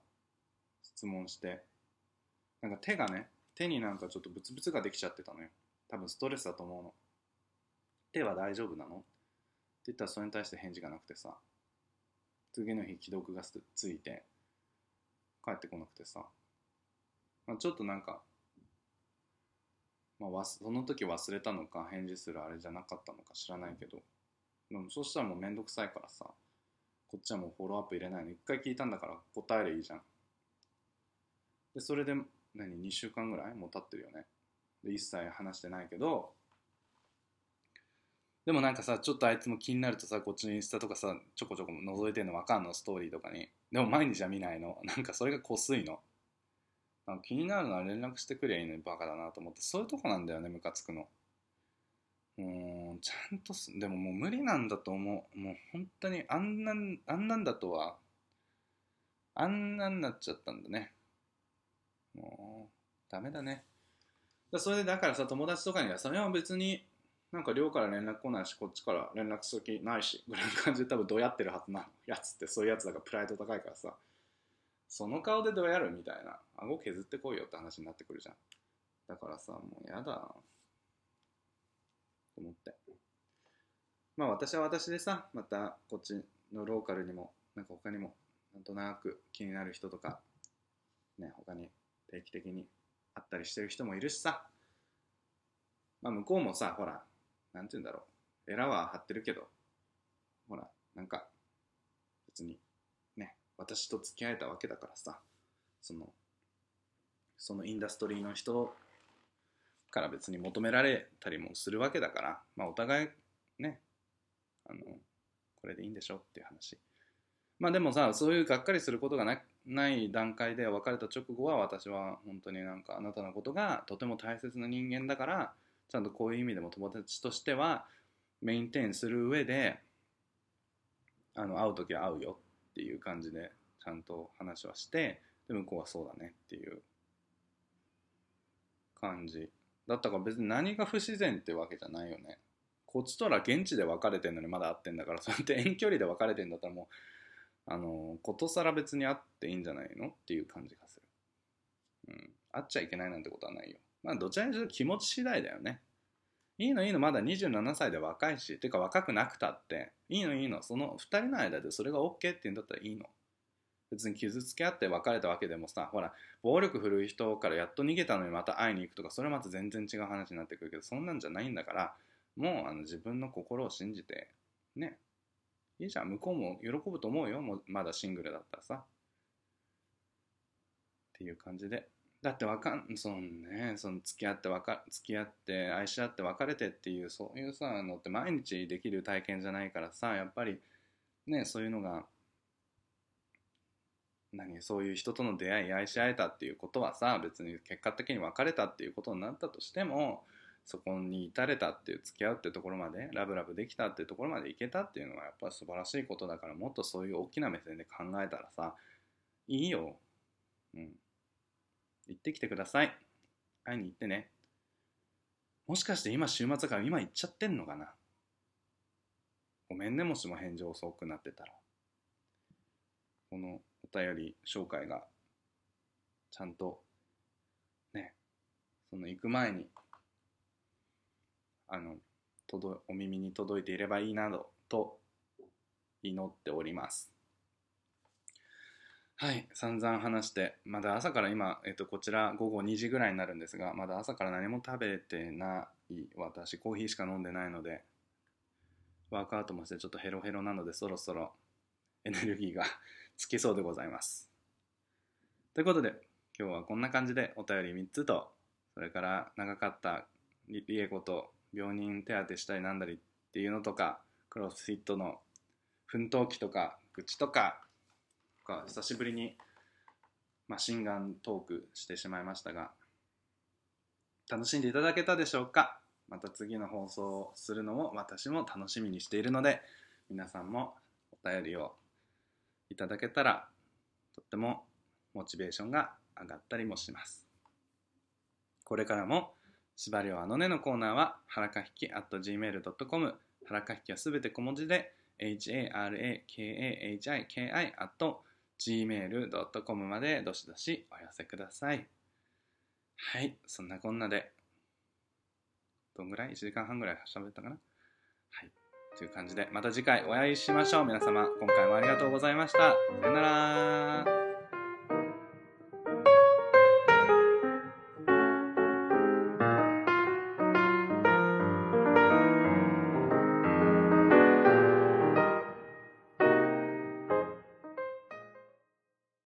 質問して。なんか手がね手になんかちょっとブツブツができちゃってたのよ。多分ストレスだと思うの。手は大丈夫なの？って言ったらそれに対して返事がなくてさ。次の日既読がついて帰ってこなくてさ、まあ、ちょっとなんか、まあ、その時忘れたのか返事するあれじゃなかったのか知らないけど。でもそしたらもうめんどくさいからさ。こっちはもうフォローアップ入れないの。一回聞いたんだから答えりゃいいじゃん。でそれで何？2週間ぐらい？もう経ってるよね。一切話してないけどでもなんかさちょっとあいつも気になるとさこっちのインスタとかさちょこちょこ覗いてんの分かんの？ストーリーとかに。でも毎日は見ないの。なんかそれがこすいの。なんか気になるのは連絡してくりゃいいのにバカだなと思って。そういうとこなんだよねムカつくの。もうちゃんとすでももう無理なんだと思う。もう本当にあんなんあんなんだとはあんなんなっちゃったんだね。もうダメだね。だそれでだからさ友達とかにはそれは別になんか寮から連絡来ないしこっちから連絡先ないしぐらいの感じで多分どうやってるはずなやつってそういうやつだからプライド高いからさその顔でどうやるみたいな。顎削ってこいよって話になってくるじゃん。だからさもうやだと思って。まあ私は私でさまたこっちのローカルにもなんか他にもなんとなく気になる人とかね他に定期的に会ったりしてる人もいるしさ。まあ向こうもさほらなんて言うんだろう。エラは張ってるけどほらなんか別にね私と付き合えたわけだからさ。そのそのインダストリーの人から別に求められたりもするわけだから。まあお互いねあのこれでいいんでしょっていう話。まあでもさそういうがっかりすることがなない段階で別れた直後は私は本当になんかあなたのことがとても大切な人間だからちゃんとこういう意味でも友達としてはメインテインする上であの会う時は会うよっていう感じでちゃんと話はしてで向こうはそうだねっていう感じ。だったから別に何が不自然ってわけじゃないよね。こっちとら現地で別れてんのにまだ会ってんだからそうやって遠距離で別れてんだったらもうあのことさら別に会っていいんじゃないのっていう感じがする。うん。会っちゃいけないなんてことはないよ。まあどちらにしろ気持ち次第だよね。いいのいいのまだ27歳で若いし、てか若くなくたって、いいのいいの、その2人の間でそれが OK って言うんだったらいいの。別に傷つけ合って別れたわけでもさ、ほら、暴力振るう人からやっと逃げたのにまた会いに行くとか、それはまた全然違う話になってくるけど、そんなんじゃないんだから、もうあの自分の心を信じて、ね。いいじゃん、向こうも喜ぶと思うよ、もうまだシングルだったらさ。っていう感じで、だってわかんそのねその付き合ってわか付き合って愛し合って別れてっていうそういうさのって毎日できる体験じゃないからさやっぱりねそういうのが何そういう人との出会い愛し合えたっていうことはさ別に結果的に別れたっていうことになったとしてもそこに至れたっていう付き合うってところまでラブラブできたっていうところまでいけたっていうのはやっぱり素晴らしいことだからもっとそういう大きな目線で考えたらさいいようん行ってきてください。会いに行ってね。もしかして今週末から今行っちゃってんのかな？ごめんね、もしも返事遅くなってたら。このお便り紹介がちゃんとね、その行く前にあの届お耳に届いていればいいなどと祈っております。はい、散々話して、まだ朝から今、えっと、こちら午後2時ぐらいになるんですが、まだ朝から何も食べてない私、コーヒーしか飲んでないので、ワークアウトもしてちょっとヘロヘロなので、そろそろエネルギーが つきそうでございます。ということで、今日はこんな感じでお便り3つと、それから長かったリエコと病人手当したりなんだりっていうのとか、クロスフィットの奮闘記とか愚痴とか久しぶりにマシンガントークしてしまいましたが楽しんでいただけたでしょうか？また次の放送をするのも私も楽しみにしているので皆さんもお便りをいただけたらとってもモチベーションが上がったりもします。これからも司馬遼あのねのコーナーははらかひき at gmail.com はらかひきはすべて小文字で harakahiki at gmail.com までどしどしお寄せください。はい、そんなこんなで、どんぐらい ?1 時間半ぐらい喋ったかな？はい、という感じで、また次回お会いしましょう。皆様、今回もありがとうございました。さよなら